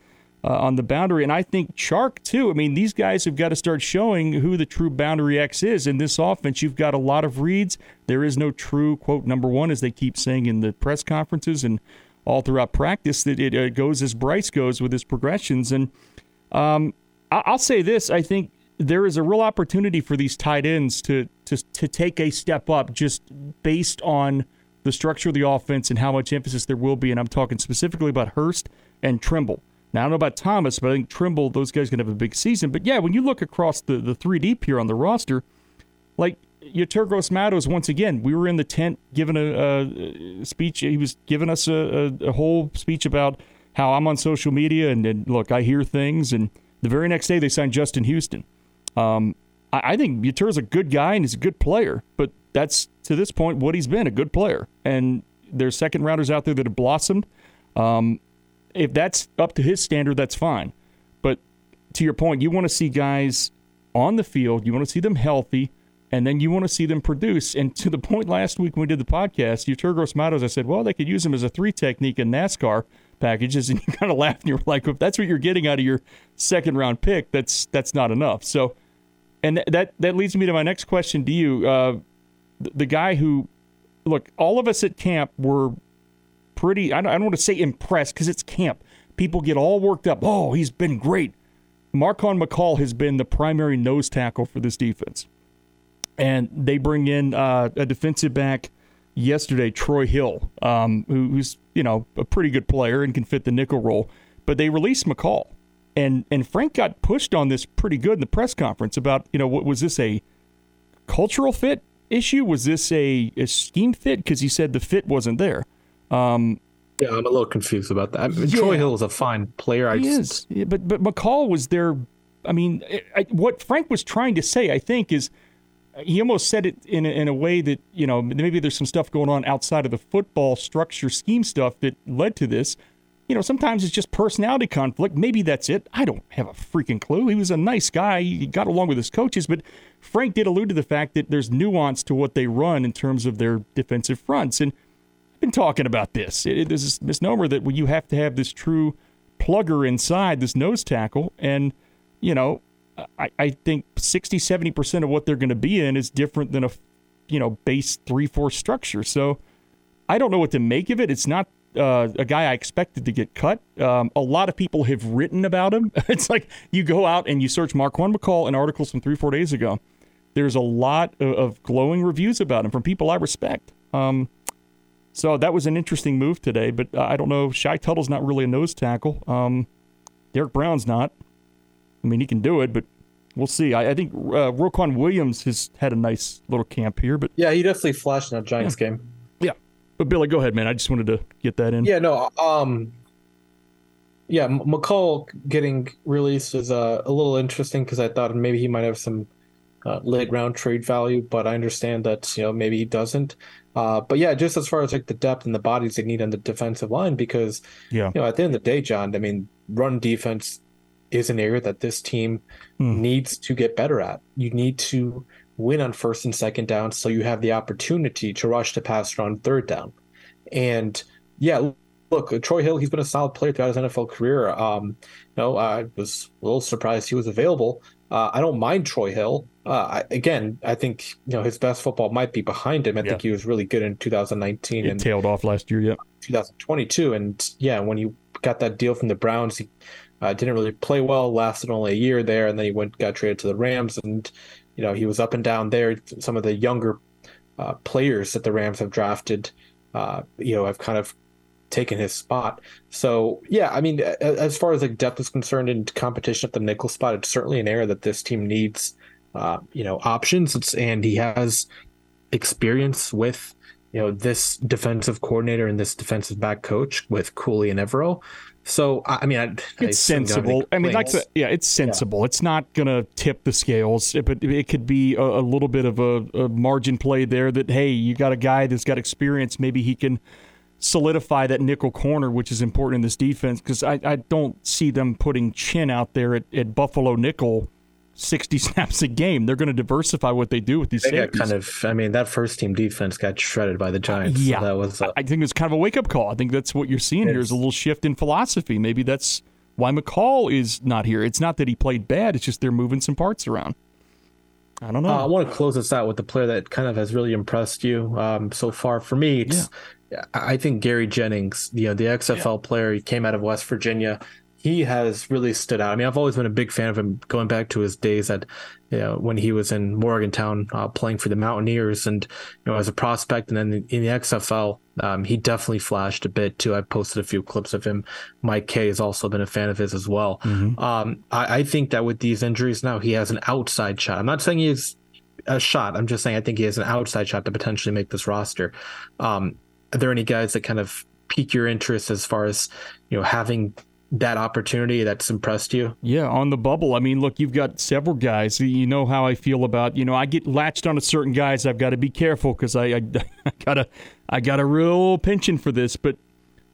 uh, on the boundary. And I think Chark, too. I mean, these guys have got to start showing who the true boundary X is. In this offense, you've got a lot of reads. There is no true, quote, number one, as they keep saying in the press conferences and all throughout practice, that it goes as Bryce goes with his progressions. And um, I'll say this I think there is a real opportunity for these tight ends to to to take a step up just based on the structure of the offense and how much emphasis there will be. And I'm talking specifically about Hurst and Tremble. Now I don't know about Thomas, but I think Tremble, those guys going to have a big season. But yeah, when you look across the the three deep here on the roster, like Yetur Gross-Matos, once again, we were in the tent giving a, a speech. He was giving us a, a, a, whole speech about how I'm on social media and, and look, I hear things. And the very next day, they signed Justin Houston. Um, I, I think is a good guy and he's a good player, but that's to this point what he's been a good player. And there's second rounders out there that have blossomed. Um, if that's up to his standard, that's fine. But to your point, you want to see guys on the field, you want to see them healthy, and then you want to see them produce. And to the point last week when we did the podcast, Yetur Gross-Matos, I said, well, they could use him as a three technique in NASCAR packages, and you kind of laughed and you were like, if that's what you're getting out of your second round pick, that's that's not enough. So and that that leads me to my next question to you. Uh, the, guy who, look, all of us at camp were pretty. I don't, I don't want to say impressed because it's camp. People get all worked up. Oh, he's been great. Marquan McCall has been the primary nose tackle for this defense, and they bring in uh, a defensive back yesterday, Troy Hill, um, who's you know a pretty good player and can fit the nickel role. But they released McCall, and and Frank got pushed on this pretty good in the press conference about you know what was this a cultural fit issue? Was this a, a scheme fit? Because he said the fit wasn't there. Um, yeah, I'm a little confused about that. I mean, yeah, Troy Hill is a fine player. I he just... is, yeah, but but McCall was there. I mean, I, what Frank was trying to say, I think, is he almost said it in a, in a way that you know maybe there's some stuff going on outside of the football structure scheme stuff that led to this you know, sometimes it's just personality conflict. Maybe that's it. I don't have a freaking clue. He was a nice guy. He got along with his coaches, but Frank did allude to the fact that there's nuance to what they run in terms of their defensive fronts. And I've been talking about this. It, there's this misnomer that well, you have to have this true plugger inside this nose tackle. And, you know, I, I think 60, 70% of what they're going to be in is different than a, you know, base 3 4 structure. So I don't know what to make of it. It's not uh, a guy I expected to get cut. Um, a lot of people have written about him. it's like you go out and you search Marquan McCall in articles from three, four days ago. There's a lot of, of glowing reviews about him from people I respect. Um, so that was an interesting move today, but I don't know. Shy Tuttle's not really a nose tackle. Um, Derrick Brown's not. I mean, he can do it, but we'll see. I, I think uh, Roquan Williams has had a nice little camp here, but yeah, he definitely flashed in that Giants yeah. game. But Billy, go ahead, man. I just wanted to get that in. Yeah, no. Um, yeah, McCall getting released is uh, a little interesting because I thought maybe he might have some uh, late round trade value, but I understand that you know maybe he doesn't. Uh, but yeah, just as far as like the depth and the bodies they need on the defensive line, because yeah, you know at the end of the day, John, I mean, run defense is an area that this team mm. needs to get better at. You need to win on first and second down, so you have the opportunity to rush the passer on third down. And yeah, look, Troy Hill, he's been a solid player throughout his NFL career. Um, you know, I was a little surprised he was available. Uh, I don't mind Troy Hill. Uh, I, again, I think you know his best football might be behind him. I yeah. think he was really good in 2019 it and tailed off last year. Yeah, 2022, and yeah, when he got that deal from the Browns, he uh, didn't really play well. Lasted only a year there, and then he went got traded to the Rams, and you know he was up and down there. Some of the younger uh, players that the Rams have drafted, uh, you know, have kind of taken his spot. So yeah, I mean, as far as like depth is concerned and competition at the nickel spot, it's certainly an area that this team needs, uh, you know, options. It's, and he has experience with you know this defensive coordinator and this defensive back coach with Cooley and Evero. So I mean, I, it's I sensible. I mean, yeah, it's sensible. Yeah. It's not gonna tip the scales, but it could be a, a little bit of a, a, margin play there. That hey, you got a guy that's got experience. Maybe he can solidify that nickel corner, which is important in this defense. Because I, I don't see them putting Chinn out there at, at Buffalo nickel 60 snaps a game. They're going to diversify what they do with these. They kind of. I mean, that first team defense got shredded by the Giants. Yeah, so that was. Uh, I think it's kind of a wake up call. I think that's what you're seeing here is a little shift in philosophy. Maybe that's why McCall is not here. It's not that he played bad. It's just they're moving some parts around. I don't know. Uh, I want to close this out with the player that kind of has really impressed you um, so far. For me, it's. Yeah. I think Gary Jennings, you know, the XFL yeah. player, he came out of West Virginia he has really stood out. I mean, I've always been a big fan of him, going back to his days at you know, when he was in Morgantown uh, playing for the Mountaineers, and you know, as a prospect, and then in the XFL, um, he definitely flashed a bit too. I posted a few clips of him. Mike Kaye has also been a fan of his as well. Mm-hmm. Um, I, I think that with these injuries now, he has an outside shot. I'm not saying he's a shot. I'm just saying I think he has an outside shot to potentially make this roster. Um, are there any guys that kind of pique your interest as far as you know having that opportunity that's impressed you? Yeah, on the bubble. I mean, look, you've got several guys. You know how I feel about. You know, I get latched onto certain guys. I've got to be careful because I, I, I got a I got a real penchant for this. But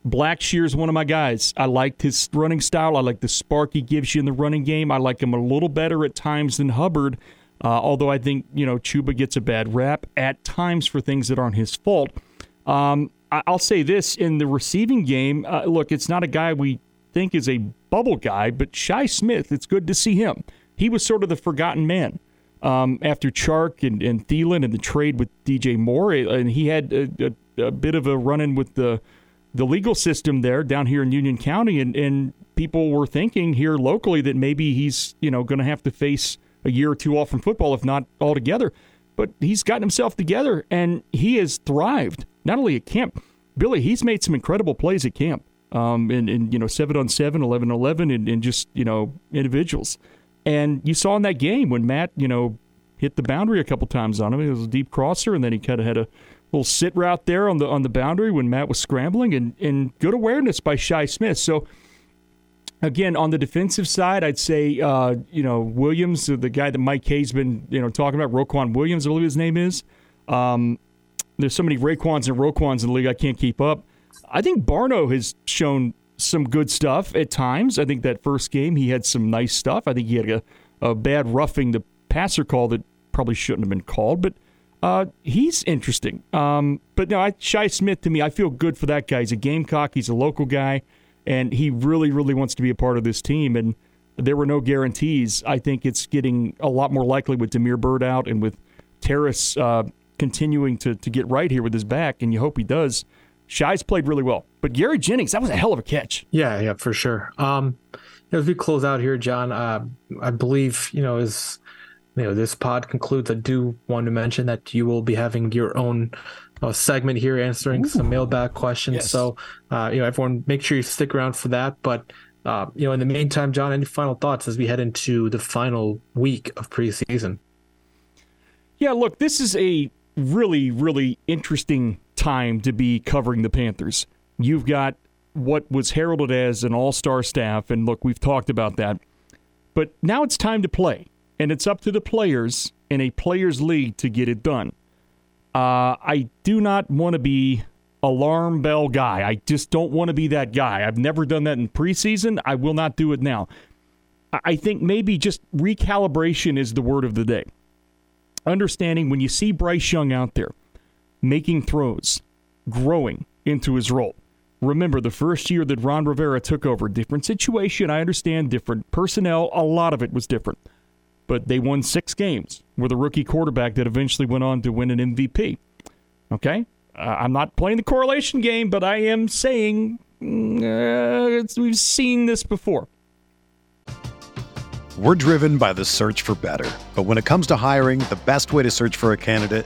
Blackshear's one of my guys. I liked his running style. I like the spark he gives you in the running game. I like him a little better at times than Hubbard. Uh, although I think you know Chuba gets a bad rap at times for things that aren't his fault. Um, I, will say this in the receiving game. Uh, look, it's not a guy we think is a bubble guy, but Shi Smith, it's good to see him. He was sort of the forgotten man um, after Chark and, and Thielen and the trade with DJ Moore, and he had a, a, a bit of a run in with the the legal system there down here in Union County, and, and people were thinking here locally that maybe he's you know going to have to face a year or two off from football, if not altogether. But he's gotten himself together, and he has thrived not only at camp. Billy, he's made some incredible plays at camp um, and, and, you know, 7 on 7, 11 on 11, and, and just, you know, individuals. And you saw in that game when Matt, you know, hit the boundary a couple times on him. It was a deep crosser, and then he kind of had a little sit route there on the on the boundary when Matt was scrambling, and, and good awareness by Shi Smith. So, again, on the defensive side, I'd say, uh, you know, Williams, the guy that Mike Kaye's been, you know, talking about, Roquan Williams, I believe his name is. Um, there's so many Raequans and Roquans in the league, I can't keep up. I think Barno has shown some good stuff at times. I think that first game he had some nice stuff. I think he had a, a bad roughing the passer call that probably shouldn't have been called, but uh, he's interesting. Um, but no, I, Shi Smith to me, I feel good for that guy. He's a Gamecock. He's a local guy, and he really, really wants to be a part of this team. And there were no guarantees. I think it's getting a lot more likely with Damiere Byrd out and with Terrace uh, continuing to to get right here with his back, and you hope he does. Shi's played really well, but Gary Jennings, that was a hell of a catch. Yeah, yeah, for sure. Um, as we close out here, John, uh, I believe you know as you know this pod concludes, I do want to mention that you will be having your own uh, segment here, answering Ooh. some mailbag questions. Yes. So, uh, you know, everyone, make sure you stick around for that. But uh, you know, in the meantime, John, any final thoughts as we head into the final week of preseason? Yeah, look, this is a really, really interesting time to be covering the Panthers. You've got what was heralded as an all star staff, and look, we've talked about that. But now it's time to play, and it's up to the players in a players' league to get it done. Uh, I do not want to be alarm bell guy. I just don't want to be that guy. I've never done that in preseason. I will not do it now. I think maybe just recalibration is the word of the day. Understanding when you see Bryce Young out there making throws, growing into his role. Remember, the first year that Ron Rivera took over, different situation. I understand, different personnel. A lot of it was different. But they won six games with a rookie quarterback that eventually went on to win an MVP. Okay? Uh, I'm not playing the correlation game, but I am saying uh, we've seen this before. We're driven by the search for better. But when it comes to hiring, the best way to search for a candidate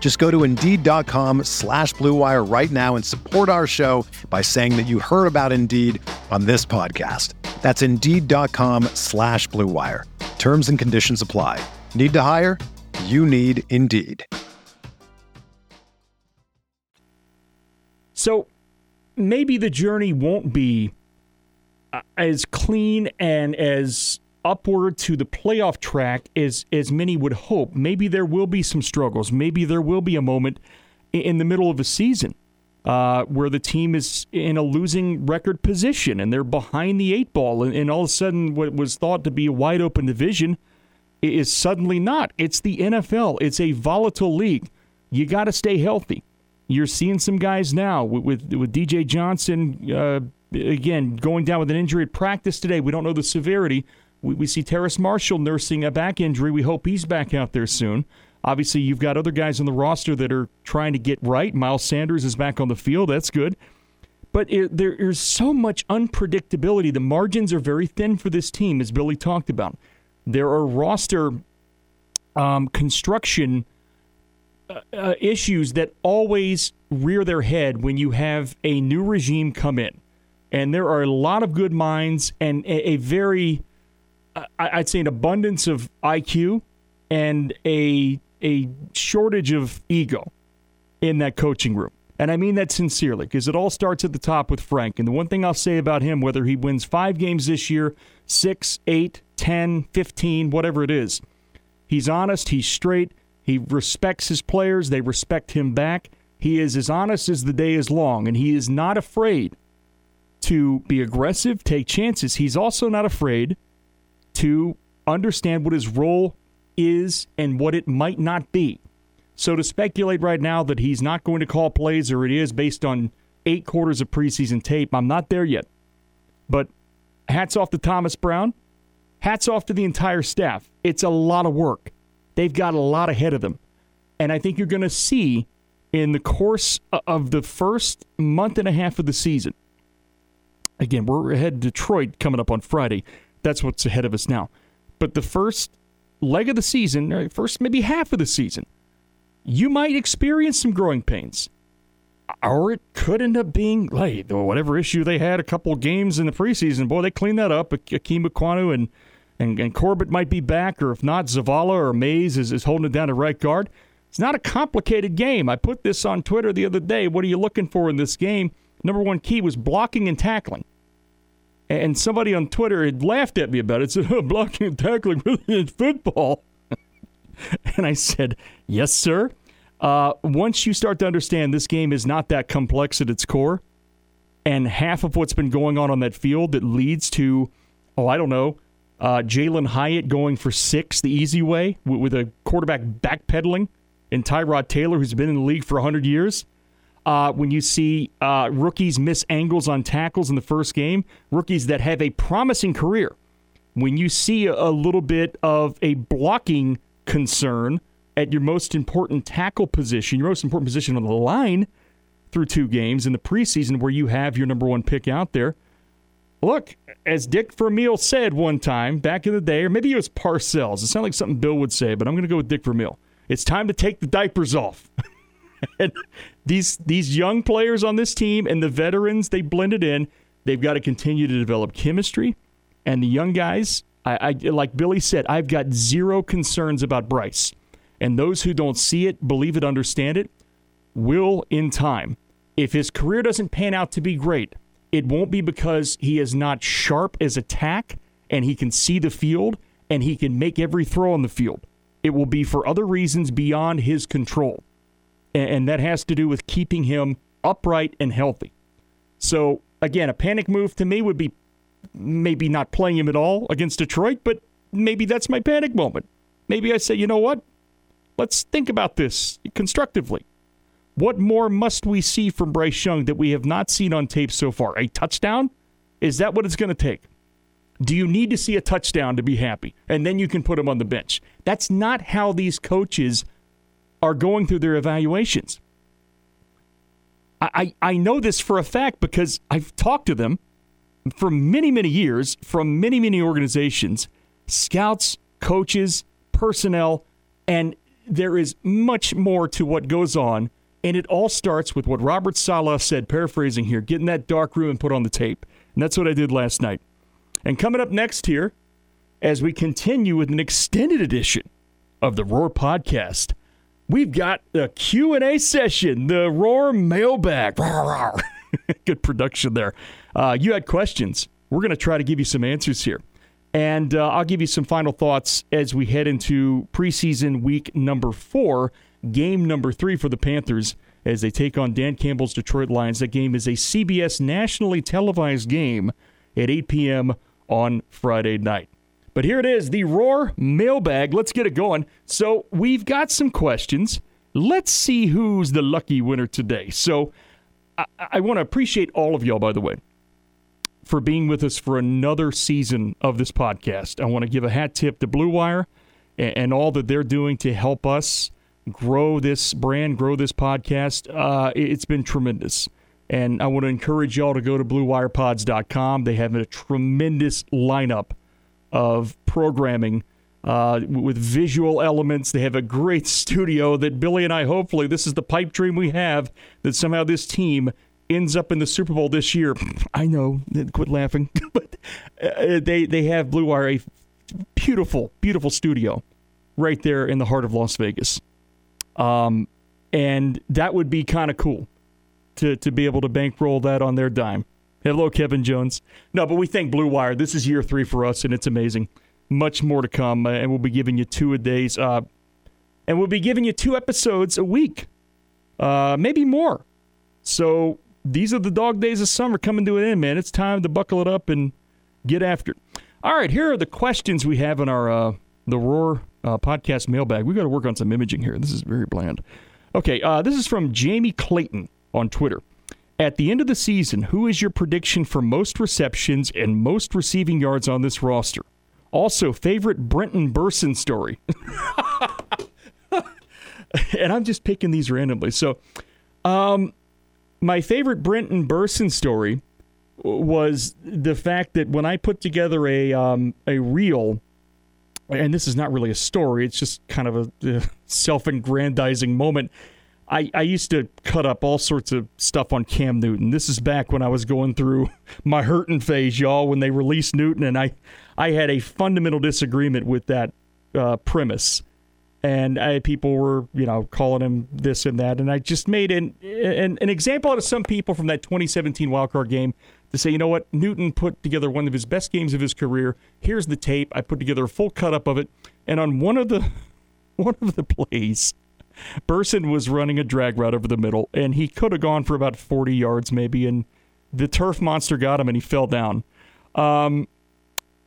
Just go to Indeed.com slash BlueWire right now and support our show by saying that you heard about Indeed on this podcast. That's Indeed.com slash BlueWire. Terms and conditions apply. Need to hire? You need Indeed. So maybe the journey won't be uh, as clean and as upward to the playoff track as as many would hope. Maybe there will be some struggles. Maybe there will be a moment in the middle of a season uh, where the team is in a losing record position and they're behind the eight ball, and, and all of a sudden, what was thought to be a wide open division is suddenly not. It's the NFL. It's a volatile league. You got to stay healthy. You're seeing some guys now with with, with DJ Johnson. Uh, again, going down with an injury at practice today. We don't know the severity. We, we see Terrace Marshall nursing a back injury. We hope he's back out there soon. Obviously, you've got other guys on the roster that are trying to get right. Miles Sanders is back on the field. That's good. But it, there is so much unpredictability. The margins are very thin for this team, as Billy talked about. There are roster um, construction uh, uh, issues that always rear their head when you have a new regime come in. And there are a lot of good minds and a, a very I'd say an abundance of IQ and a a shortage of ego in that coaching room. And I mean that sincerely because it all starts at the top with Frank. And the one thing I'll say about him, whether he wins five games this year, six, eight, ten, fifteen, whatever it is, he's honest, he's straight, he respects his players, they respect him back. He is as honest as the day is long, and he is not afraid to be aggressive, take chances. He's also not afraid to understand what his role is and what it might not be. So to speculate right now that he's not going to call plays or it is based on eight quarters of preseason tape, I'm not there yet. But hats off to Thomas Brown. Hats off to the entire staff. It's a lot of work. They've got a lot ahead of them. And I think you're going to see in the course of the first month and a half of the season. Again, we're ahead to Detroit coming up on Friday that's what's ahead of us now. But the first leg of the season, first maybe half of the season, you might experience some growing pains. Or it could end up being like whatever issue they had a couple games in the preseason. Boy, they cleaned that up. Ikem Ekwonu and, and, and Corbett might be back, or if not, Zavala or Mays is, is holding it down to right guard. It's not a complicated game. I put this on Twitter the other day. What are you looking for in this game? Number one key was blocking and tackling. And somebody on Twitter had laughed at me about it, said, oh, blocking and tackling in football. and I said, yes, sir. Uh, once you start to understand this game is not that complex at its core, and half of what's been going on on that field that leads to, oh, I don't know, uh, Jalin Hyatt going for six the easy way with, with a quarterback backpedaling, and Tyrod Taylor, who's been in the league for 100 years uh, when you see uh, rookies miss angles on tackles in the first game, rookies that have a promising career when you see a little bit of a blocking concern at your most important tackle position, your most important position on the line through two games in the preseason where you have your number one pick out there. Look, as Dick Vermeil said one time back in the day, or maybe it was Parcells. It sounded like something Bill would say, but I'm going to go with Dick Vermeil. It's time to take the diapers off. these these young players on this team and the veterans they blended in. They've got to continue to develop chemistry, and the young guys. I, I like Billy said, I've got zero concerns about Bryce, and those who don't see it, believe it, understand it, will in time. If his career doesn't pan out to be great, it won't be because he is not sharp as attack and he can see the field and he can make every throw on the field. It will be for other reasons beyond his control. And that has to do with keeping him upright and healthy. So, again, a panic move to me would be maybe not playing him at all against Detroit, but maybe that's my panic moment. Maybe I say, you know what? Let's think about this constructively. What more must we see from Bryce Young that we have not seen on tape so far? A touchdown? Is that what it's going to take? Do you need to see a touchdown to be happy? And then you can put him on the bench. That's not how these coaches are going through their evaluations. I, I, know this for a fact because I've talked to them for many, many years from many, many organizations, scouts, coaches, personnel, and there is much more to what goes on and it all starts with what Robert Saleh said, paraphrasing here, get in that dark room and put on the tape. And that's what I did last night. And coming up next here, as we continue with an extended edition of the Roar podcast, we've got a Q&A session, the Roar mailbag. Good production there. Uh, you had questions. We're going to try to give you some answers here. And uh, I'll give you some final thoughts as we head into preseason week number four game number three for the Panthers as they take on Dan Campbell's Detroit Lions. That game is a CBS nationally televised game at 8 p.m. on Friday night. But here it is, the Roar mailbag. Let's get it going. So we've got some questions. Let's see who's the lucky winner today. So I, I want to appreciate all of y'all, by the way, for being with us for another season of this podcast. I want to give a hat tip to Blue Wire and, and all that they're doing to help us grow this brand, grow this podcast. Uh, it's been tremendous. And I want to encourage y'all to go to BlueWirePods.com. They have a tremendous lineup of programming uh, with visual elements. They have a great studio that Billy and I, hopefully, this is the pipe dream we have that somehow this team ends up in the Super Bowl this year. I know, quit laughing, but uh, they they have Blue Wire a beautiful, beautiful studio right there in the heart of Las Vegas. Um, and that would be kind of cool to, to be able to bankroll that on their dime. Hello, Kevin Jones. No, but we thank Blue Wire. This is year three for us, and it's amazing. Much more to come, uh, and we'll be giving you two a days. Uh, and we'll be giving you two episodes a week, uh, maybe more. So these are the dog days of summer coming to an end, man. It's time to buckle it up and get after it. All right, here are the questions we have in our uh, the Roar uh, podcast mailbag. We've got to work on some imaging here. This is very bland. Okay, uh, this is from Jamie Clayton on Twitter. At the end of the season, who is your prediction for most receptions and most receiving yards on this roster? Also, favorite Brenton Bersin story. and I'm just picking these randomly. So, um, my favorite Brenton Bersin story was the fact that when I put together a um, a reel and this is not really a story, it's just kind of a, a self aggrandizing moment. I, I used to cut up all sorts of stuff on Cam Newton. This is back when I was going through my hurting phase, y'all, when they released Newton, and I, I had a fundamental disagreement with that uh, premise. And I, people were, you know, calling him this and that. And I just made an, an, an example out of some people from that 2017 wildcard game to say, you know what, Newton put together one of his best games of his career. Here's the tape. I put together a full cut up of it, and on one of the one of the plays, Bersin was running a drag route over the middle, and he could have gone for about 40 yards maybe, and the turf monster got him, and he fell down. Um,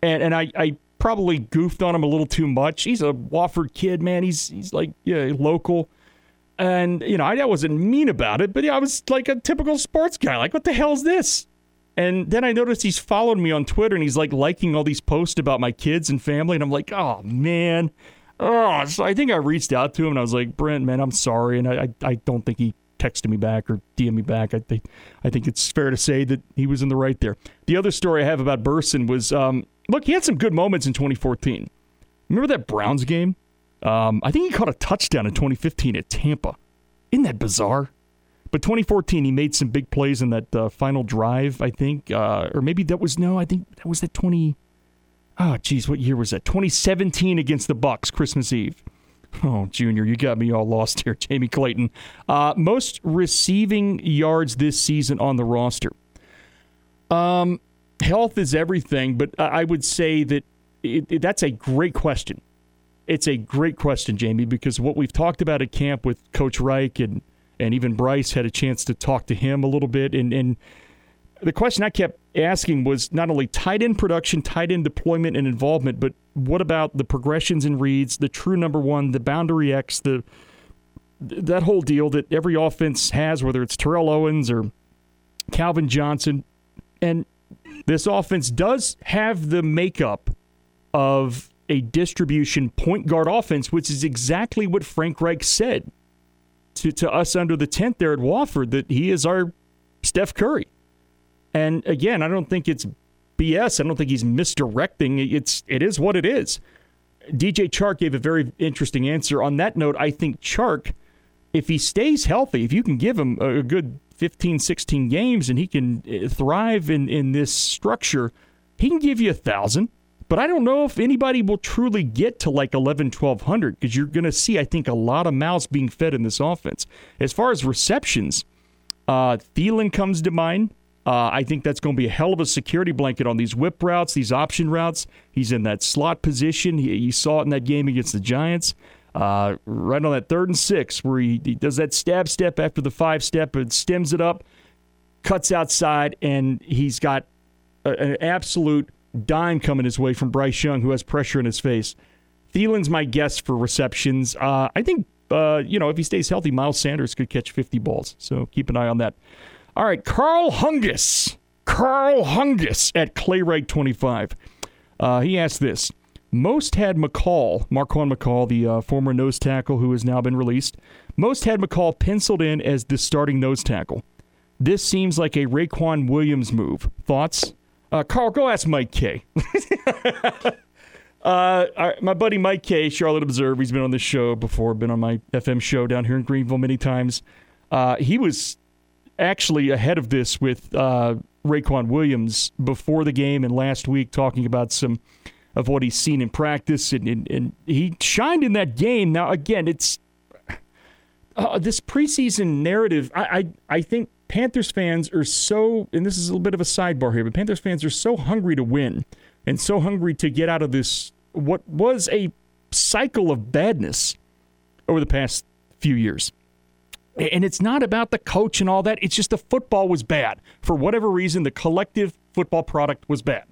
and and I, I probably goofed on him a little too much. He's a Wofford kid, man. He's he's like yeah, local. And you know, I, I wasn't mean about it, but yeah, I was like a typical sports guy. Like, what the hell is this? And then I noticed he's followed me on Twitter and he's like liking all these posts about my kids and family. And I'm like, oh, man. Oh, so I think I reached out to him and I was like, Brent, man, I'm sorry. And I, I, I don't think he texted me back or DM me back. I think I think it's fair to say that he was in the right there. The other story I have about Bersin was um, look, he had some good moments in 2014. Remember that Browns game? Um, I think he caught a touchdown in 2015 at Tampa. Isn't that bizarre? But 2014, he made some big plays in that uh, final drive, I think, uh, or maybe that was no, I think that was that 20. Oh, geez, what year was that? 2017 against the Bucs, Christmas Eve. Oh, Junior, you got me all lost here, Jamie Clayton. Uh, most receiving yards this season on the roster. Um, health is everything, but I would say that it, it, that's a great question. It's a great question, Jamie, because what we've talked about at camp with Coach Reich and and even Bryce had a chance to talk to him a little bit. And, and the question I kept asking was not only tight end production, tight end deployment and involvement, but what about the progressions and reads, the true number one, the boundary X, the that whole deal that every offense has, whether it's Terrell Owens or Calvin Johnson, and this offense does have the makeup of a distribution point guard offense, which is exactly what Frank Reich said to, to us under the tent there at Wofford that he is our Steph Curry. And again, I don't think it's BS. I don't think he's misdirecting. It's it is what it is. DJ Chark gave a very interesting answer. On that note, I think Chark, if he stays healthy, if you can give him a good 15, 16 games and he can uh, thrive in, in this structure, he can give you a thousand. But I don't know if anybody will truly get to like 11, 1200 because you're going to see, I think, a lot of mouths being fed in this offense. As far as receptions, uh, Thielen comes to mind. Uh, I think that's going to be a hell of a security blanket on these whip routes, these option routes. He's in that slot position. He, you saw it in that game against the Giants. Uh, right on that third and six, where he, he does that stab step after the five step and stems it up, cuts outside, and he's got a, an absolute dime coming his way from Bryce Young, who has pressure in his face. Thielen's my guess for receptions. Uh, I think, uh, you know, if he stays healthy, Miles Sanders could catch 50 balls. So keep an eye on that. All right, Carl Hungus. Carl Hungus at Clayrite25. Uh, he asked this. Most had McCall, Marquan McCall, the uh, former nose tackle who has now been released. Most had McCall penciled in as the starting nose tackle. This seems like a Raequan Williams move. Thoughts? Uh, Carl, go ask Mike Kaye. uh, my buddy Mike Kaye, Charlotte Observer, he's been on this show before, been on my FM show down here in Greenville many times. Uh, he was actually ahead of this with uh, Raequan Williams before the game and last week, talking about some of what he's seen in practice, and, and, and he shined in that game. Now, again, it's uh, this preseason narrative. I, I, I think Panthers fans are so, and this is a little bit of a sidebar here, but Panthers fans are so hungry to win and so hungry to get out of this, what was a cycle of badness over the past few years. And it's not about the coach and all that. It's just the football was bad. For whatever reason, the collective football product was bad.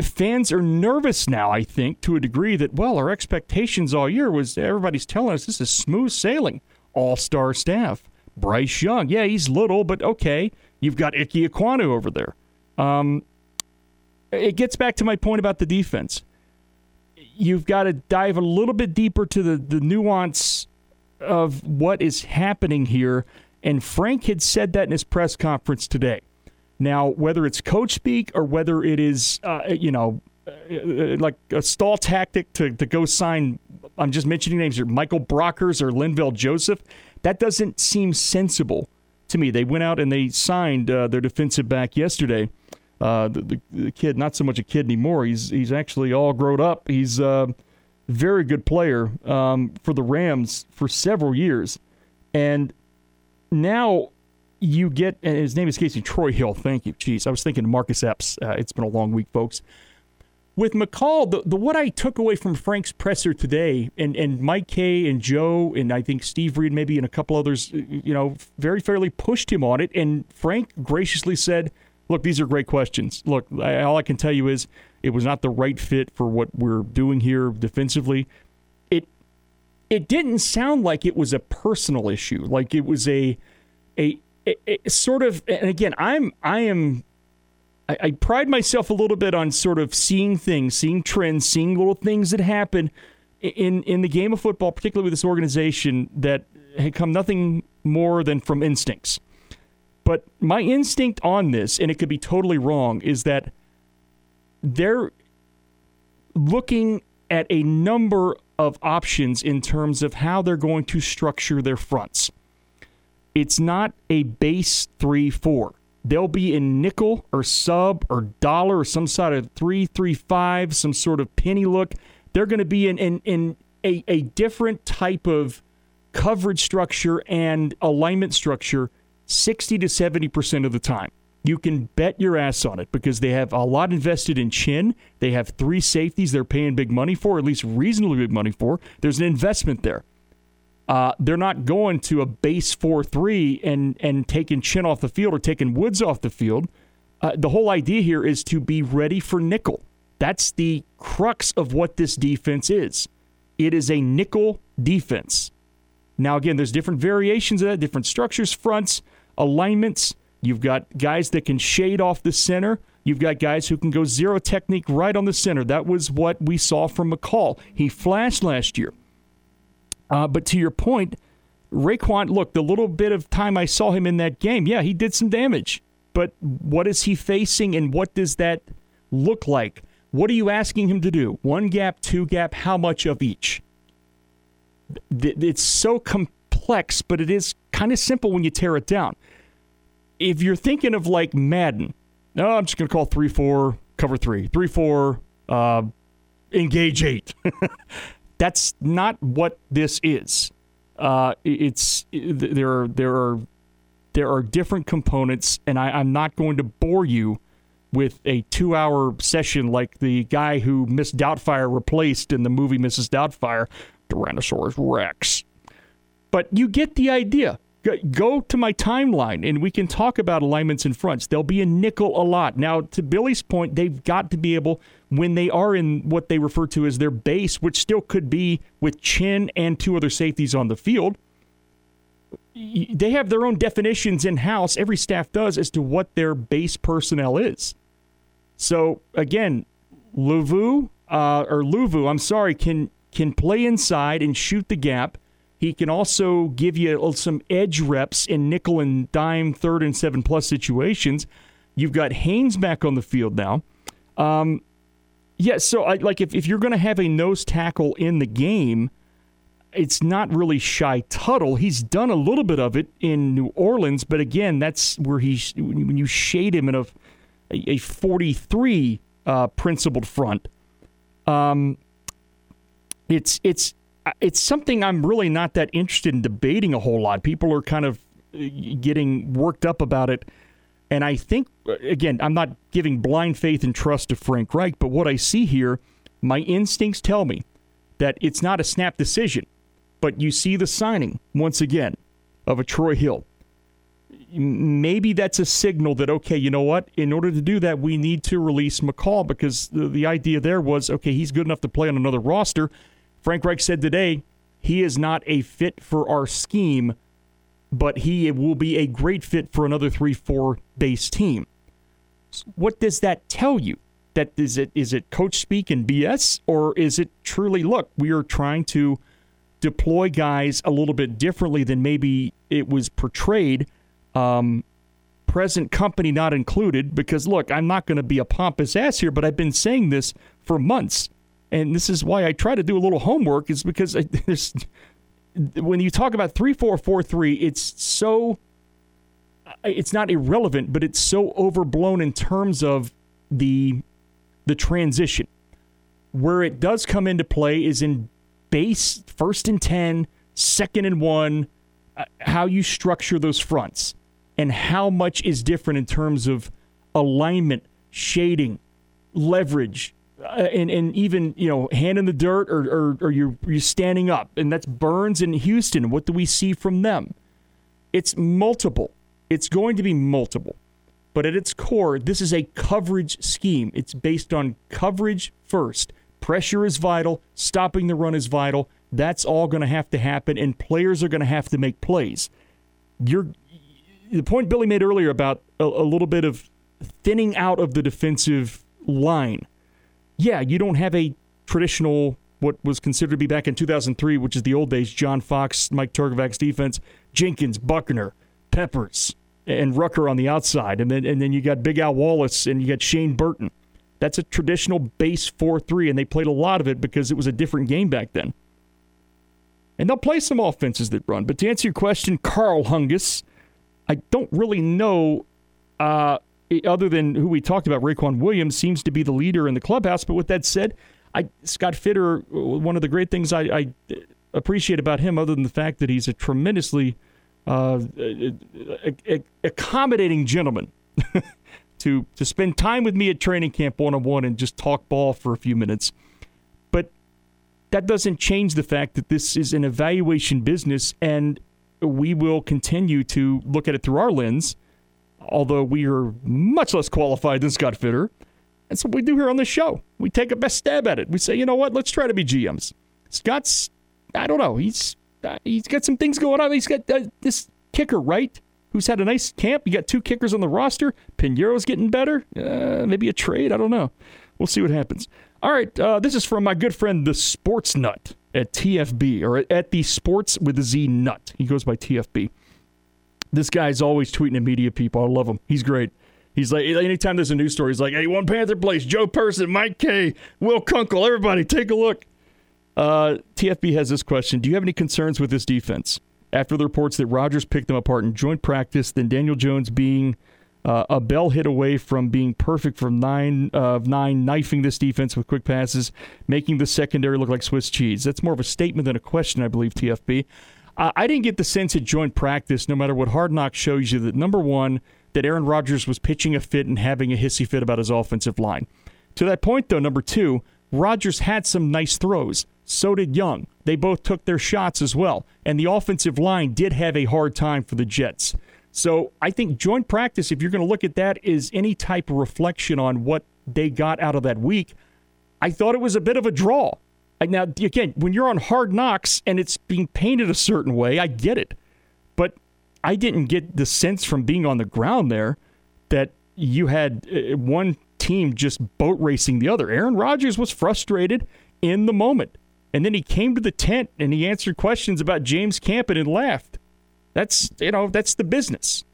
Fans are nervous now, I think, to a degree that, well, our expectations all year was everybody's telling us this is smooth sailing, all star staff. Bryce Young. Yeah, he's little, but okay. You've got Ike Ekwonu over there. Um, it gets back to my point about the defense. You've got to dive a little bit deeper to the, the nuance of what is happening here. And Frank had said that in his press conference today. Now, whether it's coach speak or whether it is, uh, you know, uh, like a stall tactic to, to go sign, I'm just mentioning names here, Michael Brockers or Linval Joseph, that doesn't seem sensible to me. They went out and they signed uh, their defensive back yesterday. Uh, the, the, the, kid, not so much a kid anymore. He's he's actually all grown up. He's uh, very good player um, for the Rams for several years, and now you get. And his name is Casey Troy Hill. Thank you. Jeez, I was thinking Marcus Epps. Uh, it's been a long week, folks with McCall, the, the what I took away from Frank's presser today, and, and Mike Kaye and Joe, and I think Steve Reed, maybe, and a couple others, you know, very fairly pushed him on it. And Frank graciously said, Look, these are great questions. Look, I, all I can tell you is it was not the right fit for what we're doing here defensively. It it didn't sound like it was a personal issue, like it was a a it, it sort of, and again, I'm I am I, I pride myself a little bit on sort of seeing things, seeing trends, seeing little things that happen in in the game of football, particularly with this organization that had come nothing more than from instincts. But my instinct on this, and it could be totally wrong, is that they're looking at a number of options in terms of how they're going to structure their fronts. It's not a base 3 4. They'll be in nickel or sub or dollar or some sort of 3 3 5, some sort of penny look. They're going to be in, in, in a, a different type of coverage structure and alignment structure 60 to 70% of the time. You can bet your ass on it because they have a lot invested in Chinn. They have three safeties they're paying big money for, at least reasonably big money for. There's an investment there. Uh, they're not going to a base 4 3 and, and taking Chinn off the field or taking woods off the field. Uh, the whole idea here is to be ready for nickel. That's the crux of what this defense is. It is a nickel defense. Now, again, there's different variations of that, different structures, fronts, alignments. You've got guys that can shade off the center. You've got guys who can go zero technique right on the center. That was what we saw from McCall. He flashed last year. Uh, but to your point, Raekwon, look, the little bit of time I saw him in that game, yeah, he did some damage. But what is he facing and what does that look like? What are you asking him to do? One gap, two gap, how much of each? It's so complex, but it is kind of simple when you tear it down. If you're thinking of like Madden, no, I'm just going to call 3 4, cover 3, 3 4, uh, engage 8. That's not what this is. Uh, it's there are there are there are different components, and I, I'm not going to bore you with a two hour session like the guy who Miss Doubtfire replaced in the movie Mrs. Doubtfire, Tyrannosaurus Rex. But you get the idea. Go to my timeline and we can talk about alignments and fronts. They'll be a nickel a lot. Now, to Billy's point, they've got to be able, when they are in what they refer to as their base, which still could be with Chinn and two other safeties on the field, they have their own definitions in house. Every staff does as to what their base personnel is. So, again, Luvu, uh, or Luvu, I'm sorry, can can play inside and shoot the gap. He can also give you some edge reps in nickel and dime, third and seven plus situations. You've got Haynes back on the field now. Um, yeah, so I, like if, if you're going to have a nose tackle in the game, it's not really Shy Tuttle. He's done a little bit of it in New Orleans, but again, that's where he's when you shade him in a a 43 uh, principled front. Um, it's it's it's something I'm really not that interested in debating a whole lot. People are kind of uh, getting worked up about it. And I think, uh, again, I'm not giving blind faith and trust to Frank Reich, but what I see here, my instincts tell me that it's not a snap decision. But you see the signing, once again, of a Troy Hill. Maybe that's a signal that, okay, you know what? In order to do that, we need to release McCall because the, the idea there was, okay, he's good enough to play on another roster Frank Reich said today he is not a fit for our scheme, but he will be a great fit for another 3 4 base team. What does that tell you? That is it is it coach speak and BS or is it truly look, we are trying to deploy guys a little bit differently than maybe it was portrayed um, present company not included because look, I'm not going to be a pompous ass here, but I've been saying this for months and this is why I try to do a little homework, is because there's, when you talk about three four four three, it's so it's not irrelevant, but it's so overblown in terms of the the transition. Where it does come into play is in base first and 10, second and 1, uh, how you structure those fronts and how much is different in terms of alignment, shading, leverage, uh, and and even you know hand in the dirt or or, or you're you're standing up, and that's Burns and Houston. What do we see from them? It's multiple. It's going to be multiple, but at its core, this is a coverage scheme. It's based on coverage first. Pressure is vital. Stopping the run is vital. That's all going to have to happen, and players are going to have to make plays. You're the point Billy made earlier about a, a little bit of thinning out of the defensive line. Yeah, you don't have a traditional what was considered to be back in 2003, which is the old days, John Fox, Mike Trgovac's defense, Jenkins, Buckner, Peppers, and Rucker on the outside, and then and then you got Big Al Wallace and you got Shane Burton. That's a traditional base 4-3, and they played a lot of it because it was a different game back then. And they'll play some offenses that run. But to answer your question, Carl Hungus, I don't really know, uh, other than who we talked about, Raequan Williams seems to be the leader in the clubhouse. But with that said, I Scott Fitterer, one of the great things I, I appreciate about him, other than the fact that he's a tremendously uh, accommodating gentleman, to to spend time with me at training camp one on one and just talk ball for a few minutes. But that doesn't change the fact that this is an evaluation business, and we will continue to look at it through our lens. Although we are much less qualified than Scott Fitterer. That's what we do here on the show. We take a best stab at it. We say, you know what? Let's try to be GMs. Scott's, I don't know. He's uh, he's got some things going on. He's got uh, this kicker, right? Who's had a nice camp. You got two kickers on the roster. Piñeiro's getting better. Uh, maybe a trade. I don't know. We'll see what happens. All right. Uh, this is from my good friend, the Sports Nut at TFB, or at the Sports with a Z Nut. He goes by TFB. This guy's always tweeting at media people. I love him. He's great. He's like, anytime there's a news story, he's like, hey, one Panther place, Joe Person, Mike Kaye, Will Kunkel, everybody, take a look. Uh, TFB has this question Do you have any concerns with this defense? After the reports that Rodgers picked them apart in joint practice, then Daniel Jones being uh, a bell hit away from being perfect from nine of uh, nine, knifing this defense with quick passes, making the secondary look like Swiss cheese. That's more of a statement than a question, I believe, TFB. Uh, I didn't get the sense at joint practice, no matter what Hard Knock shows you, that number one, that Aaron Rodgers was pitching a fit and having a hissy fit about his offensive line. To that point, though, number two, Rodgers had some nice throws. So did Young. They both took their shots as well. And the offensive line did have a hard time for the Jets. So I think joint practice, if you're going to look at that, is any type of reflection on what they got out of that week. I thought it was a bit of a draw. Now, again, when you're on hard knocks and it's being painted a certain way, I get it. But I didn't get the sense from being on the ground there that you had uh, one team just boat racing the other. Aaron Rodgers was frustrated in the moment. And then he came to the tent and he answered questions about James Campen and laughed. That's, you know, that's the business.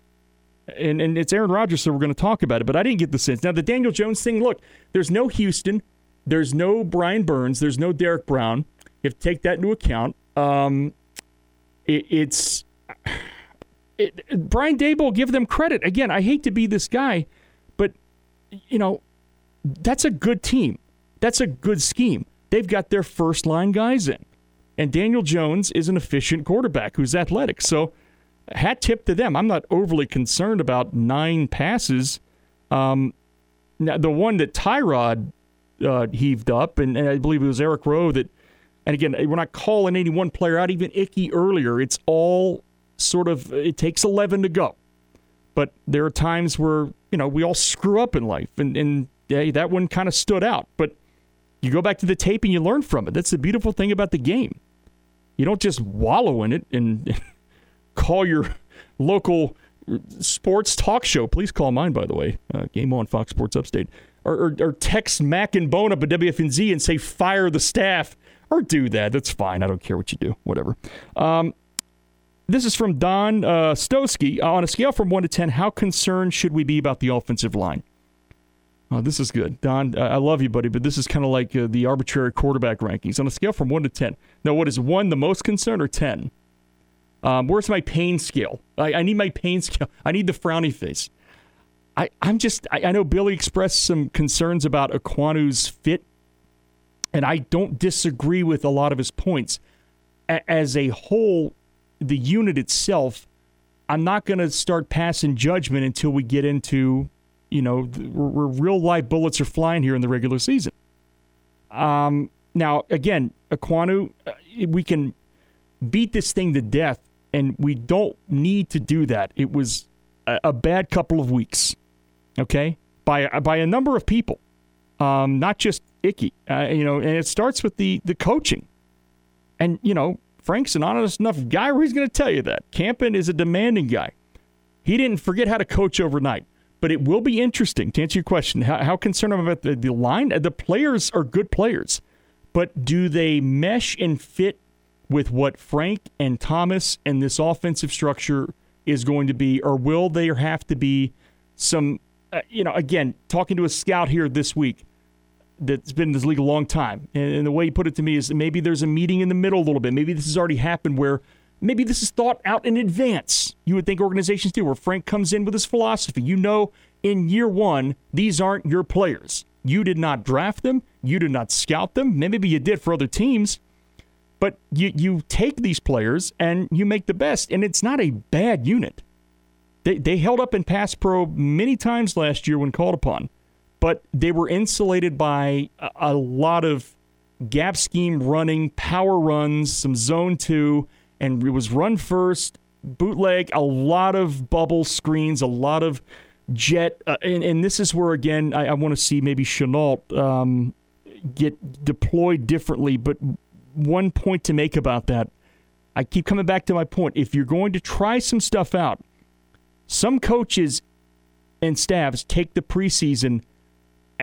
And, and it's Aaron Rodgers, so we're going to talk about it. But I didn't get the sense. Now, the Daniel Jones thing, look, there's no Houston. There's no Brian Burns. There's no Derrick Brown. You have to take that into account. Um, it, it's it, Brian Daboll. give them credit. Again, I hate to be this guy, but you know, that's a good team. That's a good scheme. They've got their first line guys in. And Daniel Jones is an efficient quarterback who's athletic. So hat tip to them. I'm not overly concerned about nine passes. Um, now, the one that Tyrod uh, heaved up, and, and, I believe it was Eric Rowe that, and again, we're not calling any one player out, even Ickey earlier. It's all sort of it takes 11 to go. But there are times where, you know, we all screw up in life and and yeah, that one kind of stood out. But you go back to the tape and you learn from it. That's the beautiful thing about the game. You don't just wallow in it and call your local sports talk show. Please call mine, by the way. Uh, Game on Fox Sports Upstate. Or, or, or, text Mac and Bone up at WFNZ and say fire the staff. Or do that. That's fine. I don't care what you do. Whatever. Um, this is from Don uh, Stosky. Uh, on a scale from 1 to 10, how concerned should we be about the offensive line? Oh, this is good. Don, I love you, buddy, but this is kind of like uh, the arbitrary quarterback rankings. On a scale from 1 to 10. Now, what is 1 the most concerned or 10? Um, where's my pain scale? I, I, need my pain scale. I need the frowny face. I, I'm just, I, I know Billy expressed some concerns about Ekwonu's fit, and I don't disagree with a lot of his points. A- as a whole, the unit itself, I'm not going to start passing judgment until we get into, you know, where real live bullets are flying here in the regular season. Um, now, again, Ekwonu, uh, we can beat this thing to death, and we don't need to do that. It was a, a bad couple of weeks, okay, by by a number of people, um, not just Ickey. Uh, you know, and it starts with the the coaching, and you know, Frank's an honest enough guy where he's going to tell you that. Campen is a demanding guy. He didn't forget how to coach overnight. But it will be interesting to answer your question. How, how concerned I'm about the, the line? The players are good players, but do they mesh and fit with what Frank and Thomas and this offensive structure is going to be, or will there have to be some, uh, you know, again, talking to a scout here this week that's been in this league a long time, and, and the way he put it to me is maybe there's a meeting in the middle a little bit. Maybe this has already happened where maybe this is thought out in advance. You would think organizations do, where Frank comes in with his philosophy. You know, in year one, these aren't your players. You did not draft them. You did not scout them. Maybe you did for other teams. But you, you take these players and you make the best, and it's not a bad unit. They, they held up in pass pro many times last year when called upon, but they were insulated by a, a lot of gap scheme running, power runs, some zone two, and it was run first, bootleg, a lot of bubble screens, a lot of jet. Uh, and, and, this is where, again, I, I want to see maybe Shenault um, get deployed differently, but one point to make about that. I keep coming back to my point. If you're going to try some stuff out, some coaches and staffs take the preseason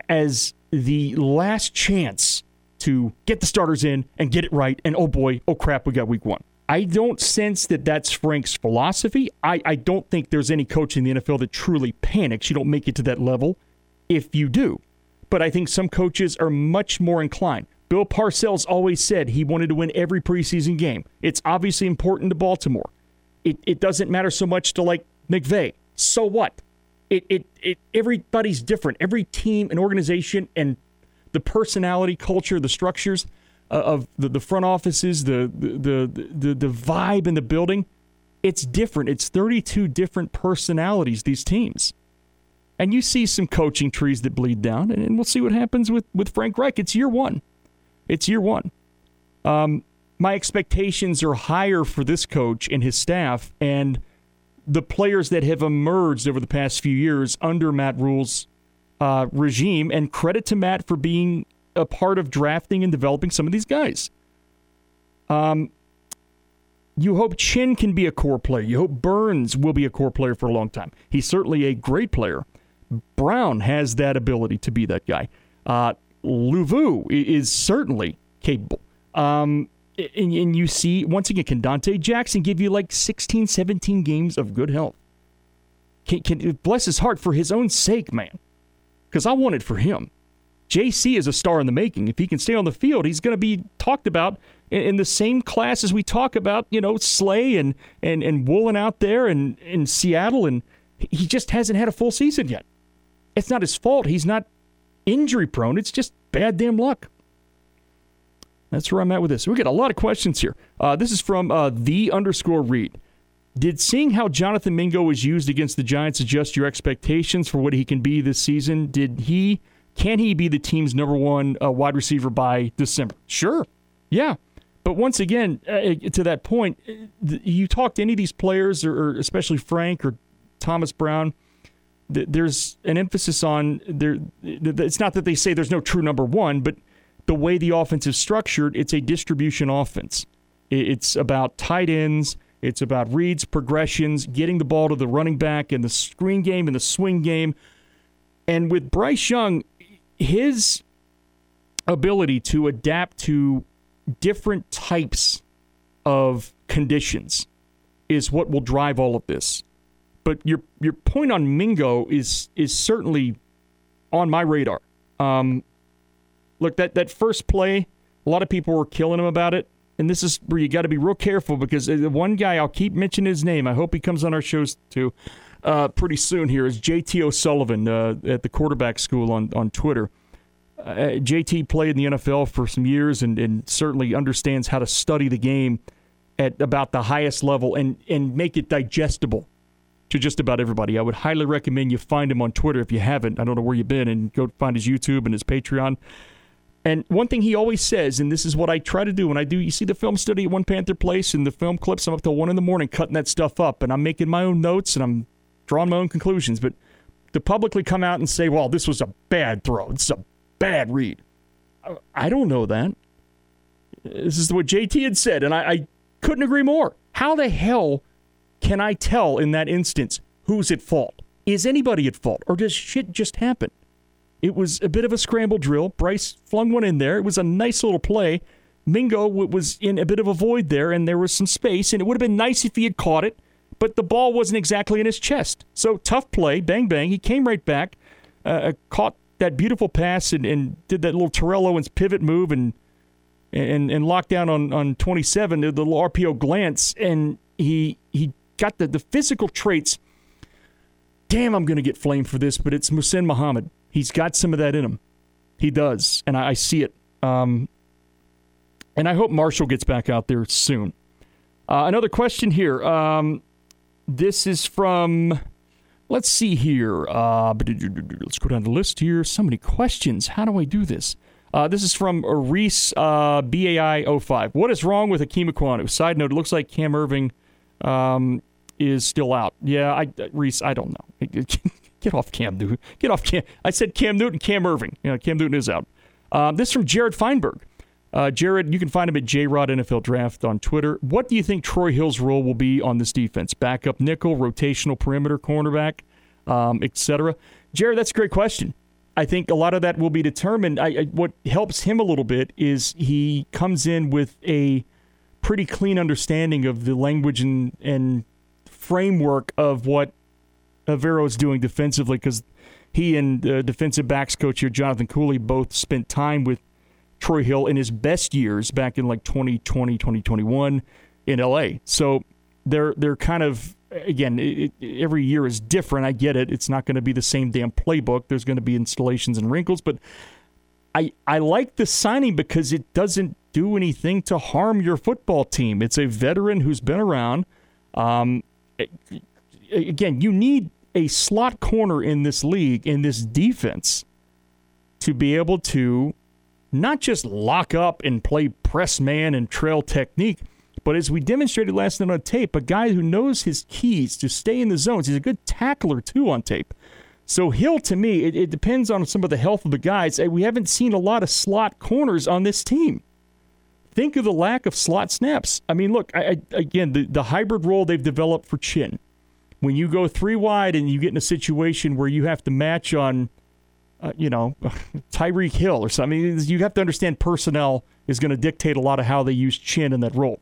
as the last chance to get the starters in and get it right. And oh boy, oh crap, we got week one. I don't sense that that's Frank's philosophy. I, I don't think there's any coach in the NFL that truly panics. You don't make it to that level if you do. But I think some coaches are much more inclined. Bill Parcells always said he wanted to win every preseason game. It's obviously important to Baltimore. It, it doesn't matter so much to like McVay. So what? It, it, it, everybody's different. Every team and organization and the personality, culture, the structures uh, of the, the front offices, the, the, the, the vibe in the building, it's different. It's 32 different personalities, these teams. And you see some coaching trees that bleed down, and we'll see what happens with, with Frank Reich. It's year one. It's year one. Um, my expectations are higher for this coach and his staff and the players that have emerged over the past few years under Matt Rhule's uh, regime. And credit to Matt for being a part of drafting and developing some of these guys. Um, you hope Chinn can be a core player. You hope Burns will be a core player for a long time. He's certainly a great player. Brown has that ability to be that guy. Uh, is certainly capable. Um, and, and, you see, once again, can Donte Jackson give you like 16, 17 games of good health? Can, can bless his heart for his own sake, man. Because I want it for him. Jaycee is a star in the making. If he can stay on the field, he's going to be talked about in, in, the same class as we talk about, you know, Slay and and and Woolen out there and in Seattle, and he just hasn't had a full season yet. It's not his fault. He's not injury prone. It's just bad damn luck. That's where I'm at with this. We get a lot of questions here. Uh, this is from uh, the underscore read. Did seeing how Jonathan Mingo was used against the Giants adjust your expectations for what he can be this season? Did he can he be the team's number one uh, wide receiver by December? Sure, yeah. But once again, uh, to that point, uh, you talk to any of these players, or, or especially Frank or Thomas Brown there's an emphasis on there. It's not that they say there's no true number one, but the way the offense is structured, it's a distribution offense. It's about tight ends. It's about reads, progressions, getting the ball to the running back and the screen game and the swing game. And with Bryce Young, his ability to adapt to different types of conditions is what will drive all of this. But your your point on Mingo is is certainly on my radar. Um, look, that that first play, a lot of people were killing him about it, and this is where you got to be real careful because the one guy I'll keep mentioning his name. I hope he comes on our shows too. Uh, pretty soon here is JT O'Sullivan uh, at the quarterback school on on Twitter. Uh, JT played in the NFL for some years and, and certainly understands how to study the game at about the highest level and, and make it digestible to just about everybody. I would highly recommend you find him on Twitter if you haven't. I don't know where you've been, and go find his YouTube and his Patreon. And one thing he always says, and this is what I try to do when I do, you see the film study at One Panther Place and the film clips, I'm up till one in the morning cutting that stuff up, and I'm making my own notes and I'm drawing my own conclusions. But to publicly come out and say, well, this was a bad throw, it's a bad read, I don't know that. This is what JT had said, and I, I couldn't agree more. How the hell can I tell in that instance who's at fault. Is anybody at fault, or does shit just happen? It was a bit of a scramble drill. Bryce flung one in there. It was a nice little play. Mingo was in a bit of a void there, and there was some space, and it would have been nice if he had caught it, but the ball wasn't exactly in his chest. So tough play, bang bang. He came right back, uh, uh caught that beautiful pass, and, and did that little Terrell Owens pivot move, and and and locked down on on 27, the little RPO glance, and he he got the the physical traits. Damn, I'm going to get flamed for this, but it's Muhsin Muhammad. He's got some of that in him. He does, and I, I see it. Um, and I hope Marshall gets back out there soon. Uh, another question here. Um, this is from, let's see here. Uh, let's go down the list here. So many questions. How do I do this? Uh, this is from Reese uh, BAI05. What is wrong with Ikem Ekwonu? Side note, it looks like Cam Erving um, is still out. Yeah, I, Reese, I don't know. Get off Cam Newton. Get off Cam. I said Cam Newton, Cam Erving. You know, Cam Newton is out. Um, this from Jared Feinberg. Uh, Jared, you can find him at JRod NFL Draft on Twitter. What do you think Troy Hill's role will be on this defense? Backup nickel, rotational perimeter cornerback, um, etc. Jared, that's a great question. I think a lot of that will be determined. I, I, what helps him a little bit is he comes in with a pretty clean understanding of the language and, and framework of what Evero is doing defensively because he and uh, defensive backs coach here, Jonathan Cooley, both spent time with Troy Hill in his best years back in like 2020, 2021 in LA. So they're they're kind of again it, it, every year is different. I get it. It's not going to be the same damn playbook. There's going to be installations and wrinkles, but I I like the signing because it doesn't do anything to harm your football team. It's a veteran who's been around. Um, again, you need a slot corner in this league in this defense to be able to not just lock up and play press man and trail technique, but as we demonstrated last night on tape, a guy who knows his keys to stay in the zones. He's a good tackler, too, on tape. So Hill, to me, it, it depends on some of the health of the guys. Uh, we haven't seen a lot of slot corners on this team. Think of the lack of slot snaps. I mean, look, I, I, again, the, the hybrid role they've developed for Chinn. When you go three wide and you get in a situation where you have to match on uh, you know, Tyreek Hill or something. You have to understand personnel is going to dictate a lot of how they use Chinn in that role.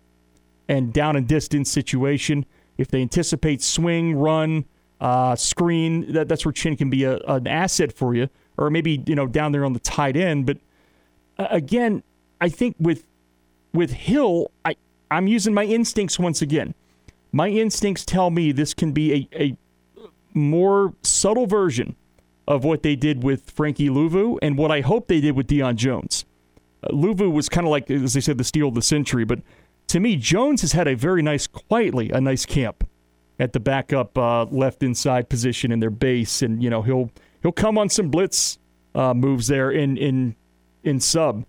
And down and distance situation, if they anticipate swing, run, uh, screen, that, that's where Chinn can be a, an asset for you. Or maybe, you know, down there on the tight end. But uh, again, I think with with Hill, I, I'm using my instincts once again. My instincts tell me this can be a, a more subtle version of what they did with Frankie Luvu and what I hope they did with Deion Jones. Uh, Luvu was kind of like, as they said, the steal of the century, but to me, Jones has had a very nice, quietly, a nice camp at the backup uh, left inside position in their base, and you know he'll he'll come on some blitz uh, moves there in in in sub.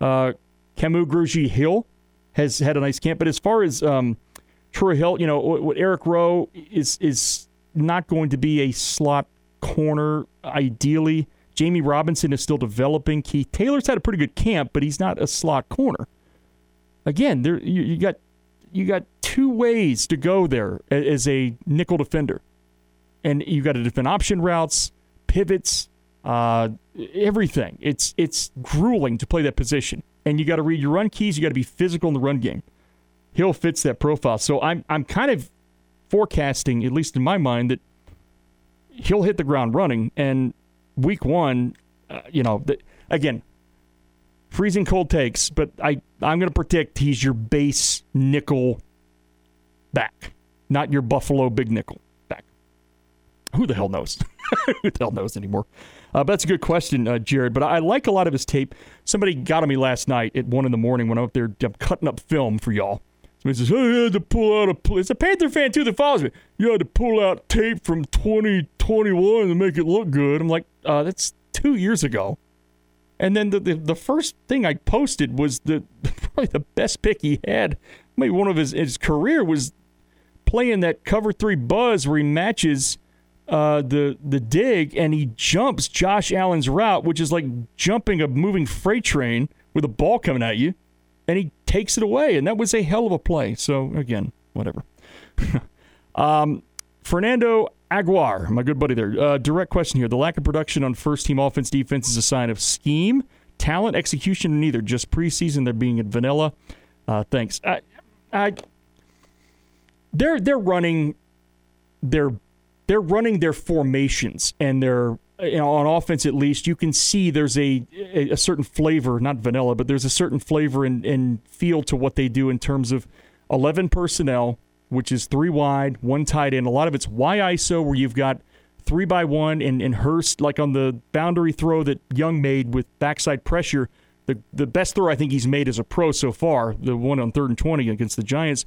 Uh, Grugier Hill has had a nice camp, but as far as um, Troy Hill, you know what, Eric Rowe is is not going to be a slot corner, ideally. Jammie Robinson is still developing. Keith Taylor's had a pretty good camp, but he's not a slot corner. Again, there you, you got you got two ways to go there as a nickel defender, and you got to defend option routes, pivots, uh, everything. It's it's grueling to play that position, and you got to read your run keys. You got to be physical in the run game. Hill fits that profile, so I'm I'm kind of forecasting, at least in my mind, that he'll hit the ground running. And week one, uh, you know, the, again, freezing cold takes, but I, I'm going to predict he's your base nickel back, not your Buffalo big nickel back. Who the hell knows? Who the hell knows anymore? Uh, but that's a good question, uh, Jared. But I like a lot of his tape. Somebody got on me last night at one in the morning when I'm up there I'm cutting up film for y'all. Somebody says, "Oh, you had to pull out a." It's a Panther fan too that follows me. You had to pull out tape from 2021 to make it look good. I'm like, uh, that's two years ago. And then the, the, the first thing I posted was the probably the best pick he had. Maybe one of his his career was playing that cover three buzz where he matches uh, the the dig and he jumps Josh Allen's route, which is like jumping a moving freight train with a ball coming at you and he takes it away. And that was a hell of a play. So, again, whatever. um, Fernando Aguiar, my good buddy there. Uh, direct question here. The lack of production on first team offense defense is a sign of scheme, talent, execution, neither. Just preseason, they're being at vanilla. Uh, thanks. I, I, they're they're running their they're running their formations and their you know, on offense at least, you can see there's a, a, a certain flavor, not vanilla, but there's a certain flavor and, and feel to what they do in terms of 11 personnel, which is three wide, one tight end. A lot of it's Y ISO, where you've got three by one, and, and Hurst, like on the boundary throw that Young made with backside pressure, the, the best throw I think he's made as a pro so far, the one on third and 20 against the Giants.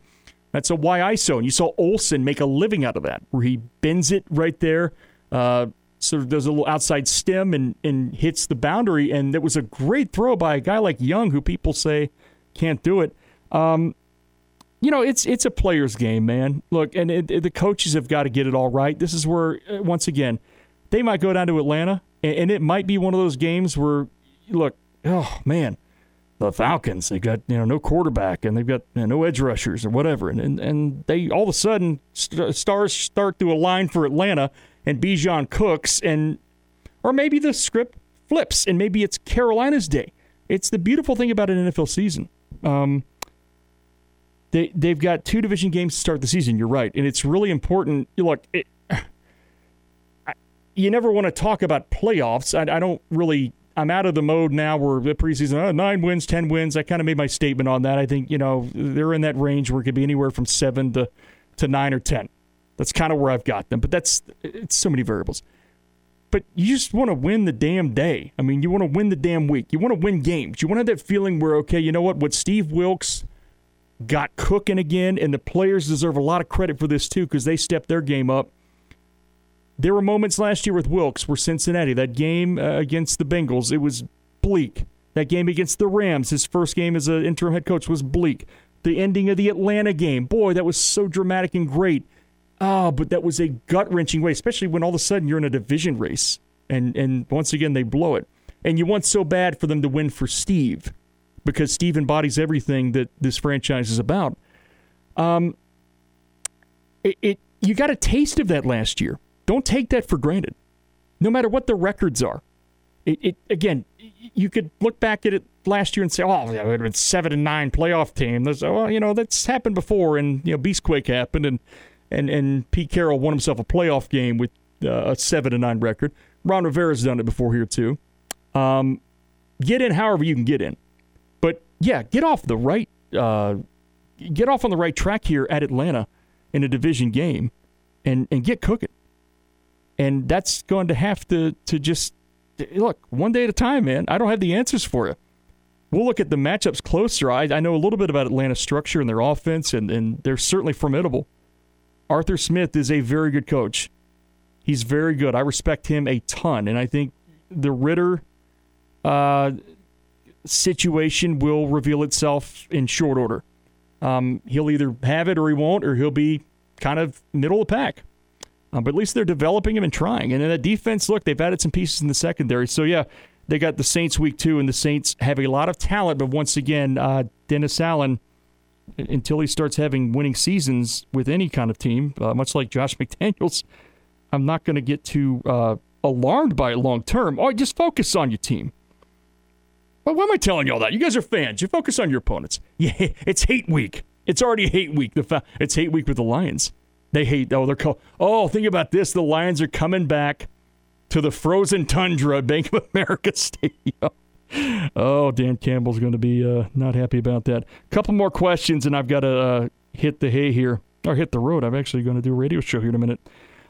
That's a Y ISO. And you saw Olsen make a living out of that, where he bends it right there. Uh, sort of does a little outside stem and, and hits the boundary. And it was a great throw by a guy like Young, who people say can't do it. Um, you know, it's it's a player's game, man. Look, and it, it, the coaches have got to get it all right. This is where, uh, once again, they might go down to Atlanta, and, and it might be one of those games where, look, oh man, the Falcons They've got you know no quarterback and they've got you know, no edge rushers or whatever, and and, and they all of a sudden st- stars start to align for Atlanta and Bijan cooks, and or maybe the script flips and maybe it's Carolina's day. It's the beautiful thing about an NFL season. Um, they they've got two division games to start the season. You're right, and it's really important. You look, it, you never want to talk about playoffs. I, I, don't really. I'm out of the mode now where the preseason oh, nine wins, ten wins. I kind of made my statement on that. I think you know they're in that range where it could be anywhere from seven to to nine or ten. That's kind of where I've got them. But that's it's so many variables. But you just want to win the damn day. I mean, you want to win the damn week. You want to win games. You want to have that feeling where, okay, you know what? What Steve Wilks got cooking again, and the players deserve a lot of credit for this too because they stepped their game up. There were moments last year with Wilks where Cincinnati, that game uh, against the Bengals, it was bleak. That game against the Rams, his first game as an interim head coach, was bleak. The ending of the Atlanta game, boy, that was so dramatic and great. Oh, but that was a gut wrenching way, especially when all of a sudden you're in a division race and and once again they blow it. And you want so bad for them to win for Steve because Steve embodies everything that this franchise is about. Um, it, it you got a taste of that last year. Don't take that for granted, no matter what the records are. It, it again, you could look back at it last year and say, "Oh, it would seven and nine playoff team." There's, well, you know, that's happened before, and you know, Beastquake happened, and and and Pete Carroll won himself a playoff game with uh, a seven to nine record. Ron Rivera's done it before here too. Um, get in however you can get in, but yeah, get off the right, uh, get off on the right track here at Atlanta in a division game, and and get cooking. And that's going to have to to just look one day at a time, man. I don't have the answers for you. We'll look at the matchups closer. I, I know a little bit about Atlanta's structure and their offense, and, and they're certainly formidable. Arthur Smith is a very good coach. He's very good. I respect him a ton, and I think the Ridder uh, situation will reveal itself in short order. Um, he'll either have it or he won't, or he'll be kind of middle of the pack. Uh, but at least they're developing him and trying. And then the defense, look, they've added some pieces in the secondary. So yeah, they got the Saints week two, and the Saints have a lot of talent. But once again, uh, Dennis Allen until he starts having winning seasons with any kind of team, uh, much like Josh McDaniels, I'm not going to get too uh, alarmed by it long term. Oh, just focus on your team. Well, why am I telling you all that? You guys are fans. You focus on your opponents. Yeah, it's hate week. It's already hate week. The fa- it's hate week with the Lions. They hate. Oh, they're called. Oh, think about this. The Lions are coming back to the frozen tundra Bank of America Stadium oh, Dan Campbell's going to be uh, not happy about that. Couple more questions, and I've got to uh, hit the hay here, or hit the road. I'm actually going to do a radio show here in a minute.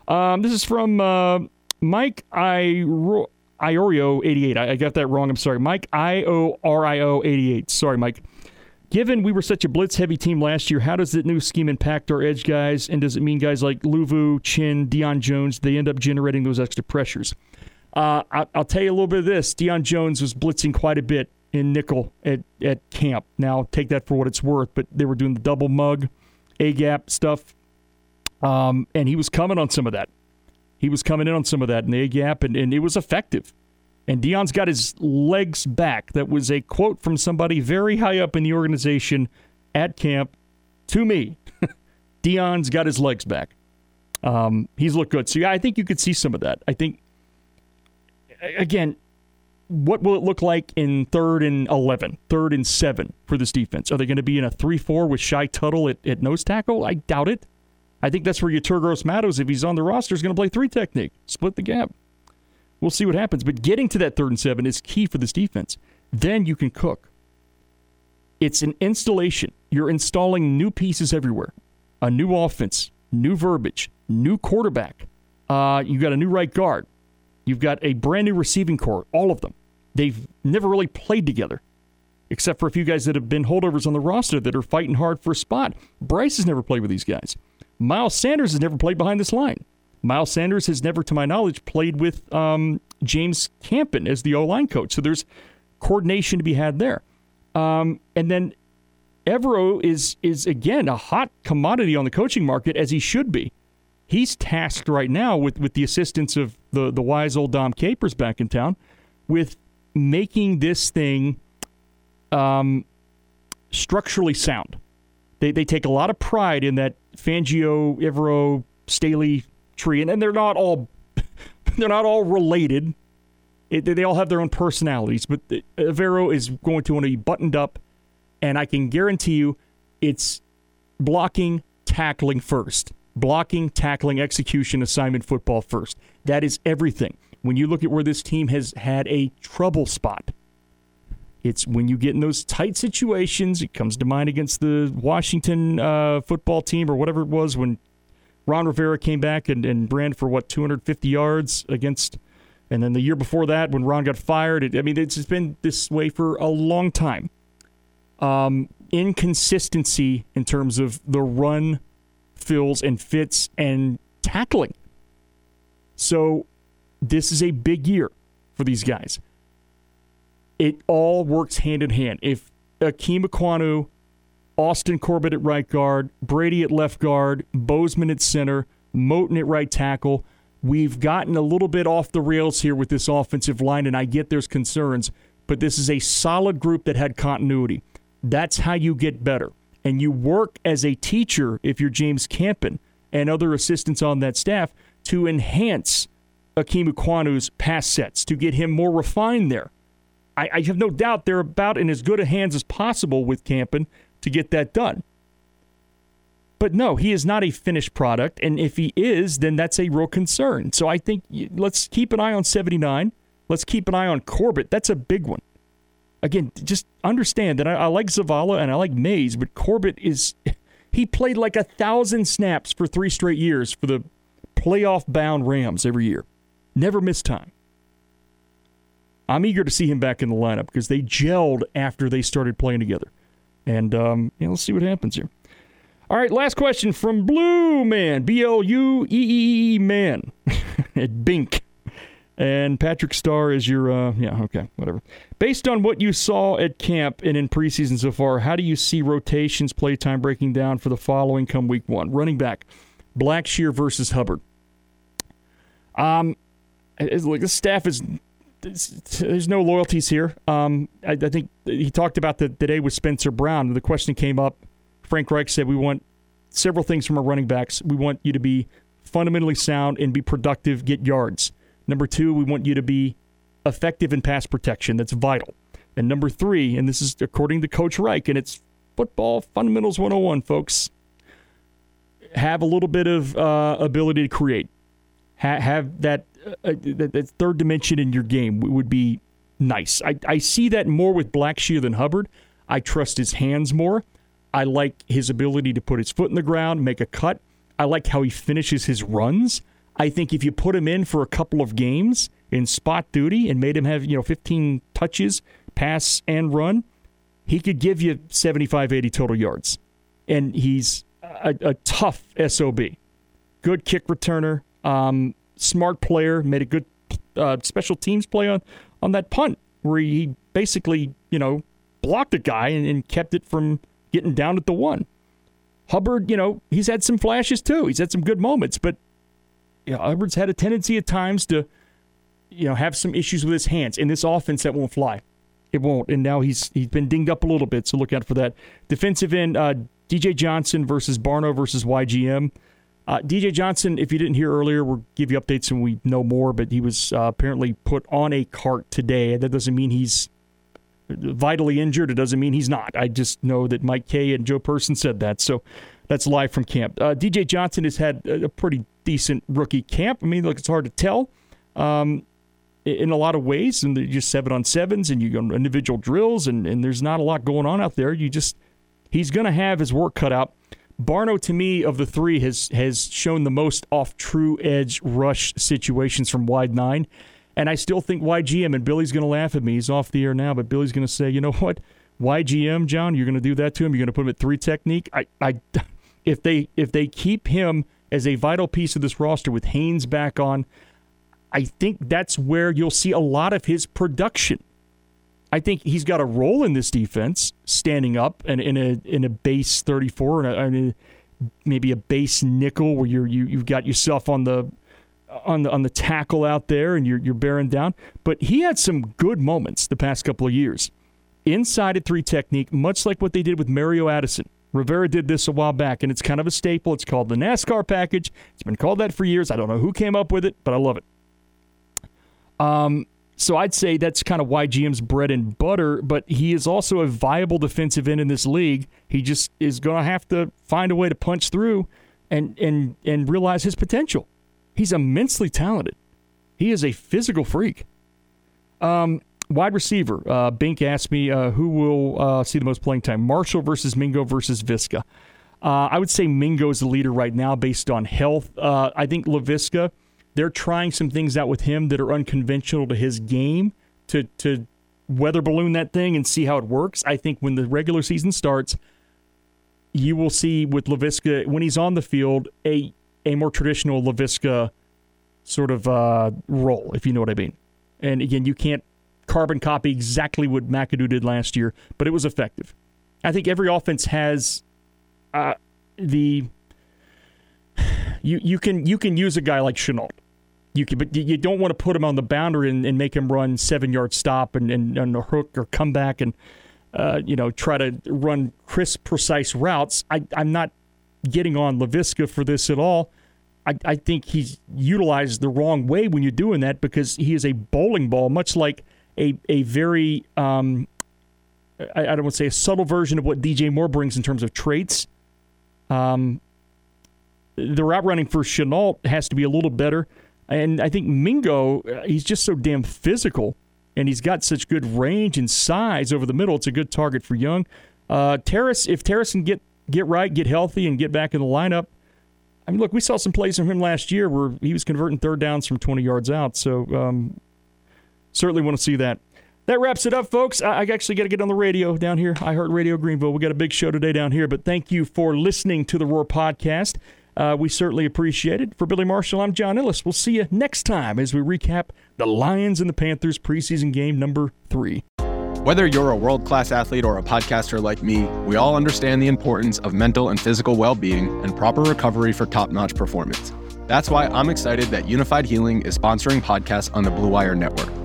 Um, this is from uh, Mike I Iorio 88. I, I got that wrong. I'm sorry. Mike I O R I O 88. Sorry, Mike. Given we were such a blitz heavy team last year, how does the new scheme impact our edge guys? And does it mean guys like Luvu, Chinn, Deion Jones, they end up generating those extra pressures? Uh, I, will tell you a little bit of this. Deion Jones was blitzing quite a bit in nickel at, at camp. Now, take that for what it's worth, but they were doing the double mug, A gap stuff. Um, and he was coming on some of that. He was coming in on some of that in the A gap, and, and it was effective. And Deion's got his legs back. That was a quote from somebody very high up in the organization at camp to me. Deion's got his legs back. Um, he's looked good. So yeah, I think you could see some of that. I think again, what will it look like in third and 11, third and seven for this defense? Are they going to be in a 3 4 with Shy Tuttle at, at nose tackle? I doubt it. I think that's where Yetur Gross-Matos, if he's on the roster, is going to play three technique, split the gap. We'll see what happens. But getting to that third and seven is key for this defense. Then you can cook. It's an installation. You're installing new pieces everywhere a new offense, new verbiage, new quarterback. Uh, you got a new right guard. You've got a brand new receiving core, all of them. They've never really played together, except for a few guys that have been holdovers on the roster that are fighting hard for a spot. Bryce has never played with these guys. Miles Sanders has never played behind this line. Miles Sanders has never, to my knowledge, played with um, James Campen as the O line coach. So there's coordination to be had there. Um, and then Evero is is again a hot commodity on the coaching market as he should be he's tasked right now with, with the assistance of the, the wise old Dom Capers back in town with making this thing um, structurally sound. They, they take a lot of pride in that Fangio, Evero, Staley tree, and, and they're not all they're not all related. It, they all have their own personalities, but Evero is going to want to be buttoned up, and I can guarantee you, it's blocking, tackling first blocking, tackling, execution, assignment football first. That is everything. When you look at where this team has had a trouble spot, it's when you get in those tight situations. It comes to mind against the Washington uh, football team or whatever it was when Ron Rivera came back and, and ran for what 250 yards against, and then the year before that when Ron got fired. It, I mean, it's been this way for a long time. Um, inconsistency in terms of the run fills and fits and tackling. So this is a big year for these guys. It all works hand in hand. If Ikem Ekwonu, Austin Corbett at right guard, Brady at left guard, Bozeman at center, Moton at right tackle, we've gotten a little bit off the rails here with this offensive line, and I get there's concerns, but this is a solid group that had continuity. That's how you get better and you work as a teacher, if you're James Campen and other assistants on that staff, to enhance Ikem Ekwonu's pass sets, to get him more refined there. I, I, have no doubt they're about in as good a hands as possible with Campen to get that done. But no, he is not a finished product, and if he is, then that's a real concern. So I think let's keep an eye on 79. Let's keep an eye on Corbett. That's a big one again, just understand that I, I like Zavala and I like Mays, but Corbett is he played like a thousand snaps for three straight years for the playoff bound Rams every year. Never missed time. I'm eager to see him back in the lineup because they gelled after they started playing together. And um, yeah, let's see what happens here. All right, last question from Blue Man, B L U E E E Man at Bink. And Patrick Starr is your, uh, yeah, okay, whatever. Based on what you saw at camp and in preseason so far, how do you see rotations, playtime breaking down for the following come week one? Running back, Blackshear versus Hubbard. Um, like the staff is, there's no loyalties here. Um, I, I think he talked about the today with Spencer Brown. The question came up. Frank Reich said we want several things from our running backs. We want you to be fundamentally sound and be productive, get yards. Number two, we want you to be effective in pass protection. That's vital. And number three, and this is according to Coach Reich, and it's football fundamentals 101, folks. Have a little bit of uh, ability to create. Ha- have that, uh, uh that, that third dimension in your game would be nice. I, I see that more with Blackshear than Hubbard. I trust his hands more. I like his ability to put his foot in the ground, make a cut. I like how he finishes his runs. I think if you put him in for a couple of games in spot duty and made him have, you know, 15 touches, pass and run, he could give you 75, 80 total yards. And he's a, a tough SOB. Good kick returner, um, smart player, made a good uh, special teams play on, on that punt where he basically, you know, blocked a guy and, and kept it from getting down at the one. Hubbard, you know, he's had some flashes too. He's had some good moments, but you know, Hubbard's had a tendency at times to, you know, have some issues with his hands. In this offense, that won't fly. It won't. And now he's he's been dinged up a little bit, so look out for that. Defensive end, uh, DJ Johnson versus Barno versus YGM. Uh, DJ Johnson, if you didn't hear earlier, we'll give you updates when we know more, but he was uh, apparently put on a cart today. That doesn't mean he's vitally injured. It doesn't mean he's not. I just know that Mike Kaye and Joe Person said that. So that's live from camp. Uh, DJ Johnson has had a pretty decent rookie camp. I mean, look, it's hard to tell um, in a lot of ways. And just seven on sevens and you go individual drills, and, and there's not a lot going on out there. You just, he's going to have his work cut out. Barno, to me, of the three, has has shown the most off true edge rush situations from wide nine. And I still think YGM, and Billy's going to laugh at me. He's off the air now, but Billy's going to say, you know what? YGM, John, you're going to do that to him. You're going to put him at three technique. I, I, if they if they keep him as a vital piece of this roster with Haynes back on, I think that's where you'll see a lot of his production. I think he's got a role in this defense, standing up and in a in a base 34 and, a, and a, maybe a base nickel where you're you you've got yourself on the on the on the tackle out there and you're you're bearing down. But he had some good moments the past couple of years. Inside at three technique, much like what they did with Mario Addison. Rivera did this a while back, and it's kind of a staple. It's called the NASCAR package. It's been called that for years. I don't know who came up with it, but I love it. Um, so I'd say that's kind of YGM's bread and butter, but he is also a viable defensive end in this league. He just is going to have to find a way to punch through and and and realize his potential. He's immensely talented. He is a physical freak. Um, wide receiver. Uh, Bink asked me uh, who will uh, see the most playing time: Marshall versus Mingo versus Visca. Uh, I would say Mingo is the leader right now based on health. Uh, I think Laviska – they're trying some things out with him that are unconventional to his game to to weather balloon that thing and see how it works. I think when the regular season starts, you will see with Laviska when he's on the field a a more traditional Laviska sort of uh, role, if you know what I mean. And again, you can't carbon copy exactly what McAdoo did last year, but it was effective. I think every offense has uh, the you you can you can use a guy like Shenault. you can, but you don't want to put him on the boundary and, and make him run seven yard stop and, and, and a hook or come back and uh, you know try to run crisp, precise routes. I, I'm not getting on Laviska for this at all. I, I think he's utilized the wrong way when you're doing that because he is a bowling ball, much like a a very um, I, I don't want to say a subtle version of what DJ Moore brings in terms of traits. Um, the route running for Shenault has to be a little better. And I think Mingo, uh, he's just so damn physical, and he's got such good range and size over the middle. It's a good target for Young. Uh, Terrace, if Terrace can get get right, get healthy, and get back in the lineup. I mean, look, we saw some plays from him last year where he was converting third downs from 20 yards out. So um, certainly want to see that. That wraps it up, folks. I, I actually got to get on the radio down here. I heard Radio Greenville. We got a big show today down here, but thank you for listening to the Roar podcast. Uh, we certainly appreciate it. For Billy Marshall, I'm John Ellis. We'll see you next time as we recap the Lions and the Panthers preseason game number three. Whether you're a world class athlete or a podcaster like me, we all understand the importance of mental and physical well being and proper recovery for top notch performance. That's why I'm excited that Unifyd Healing is sponsoring podcasts on the Blue Wire Network.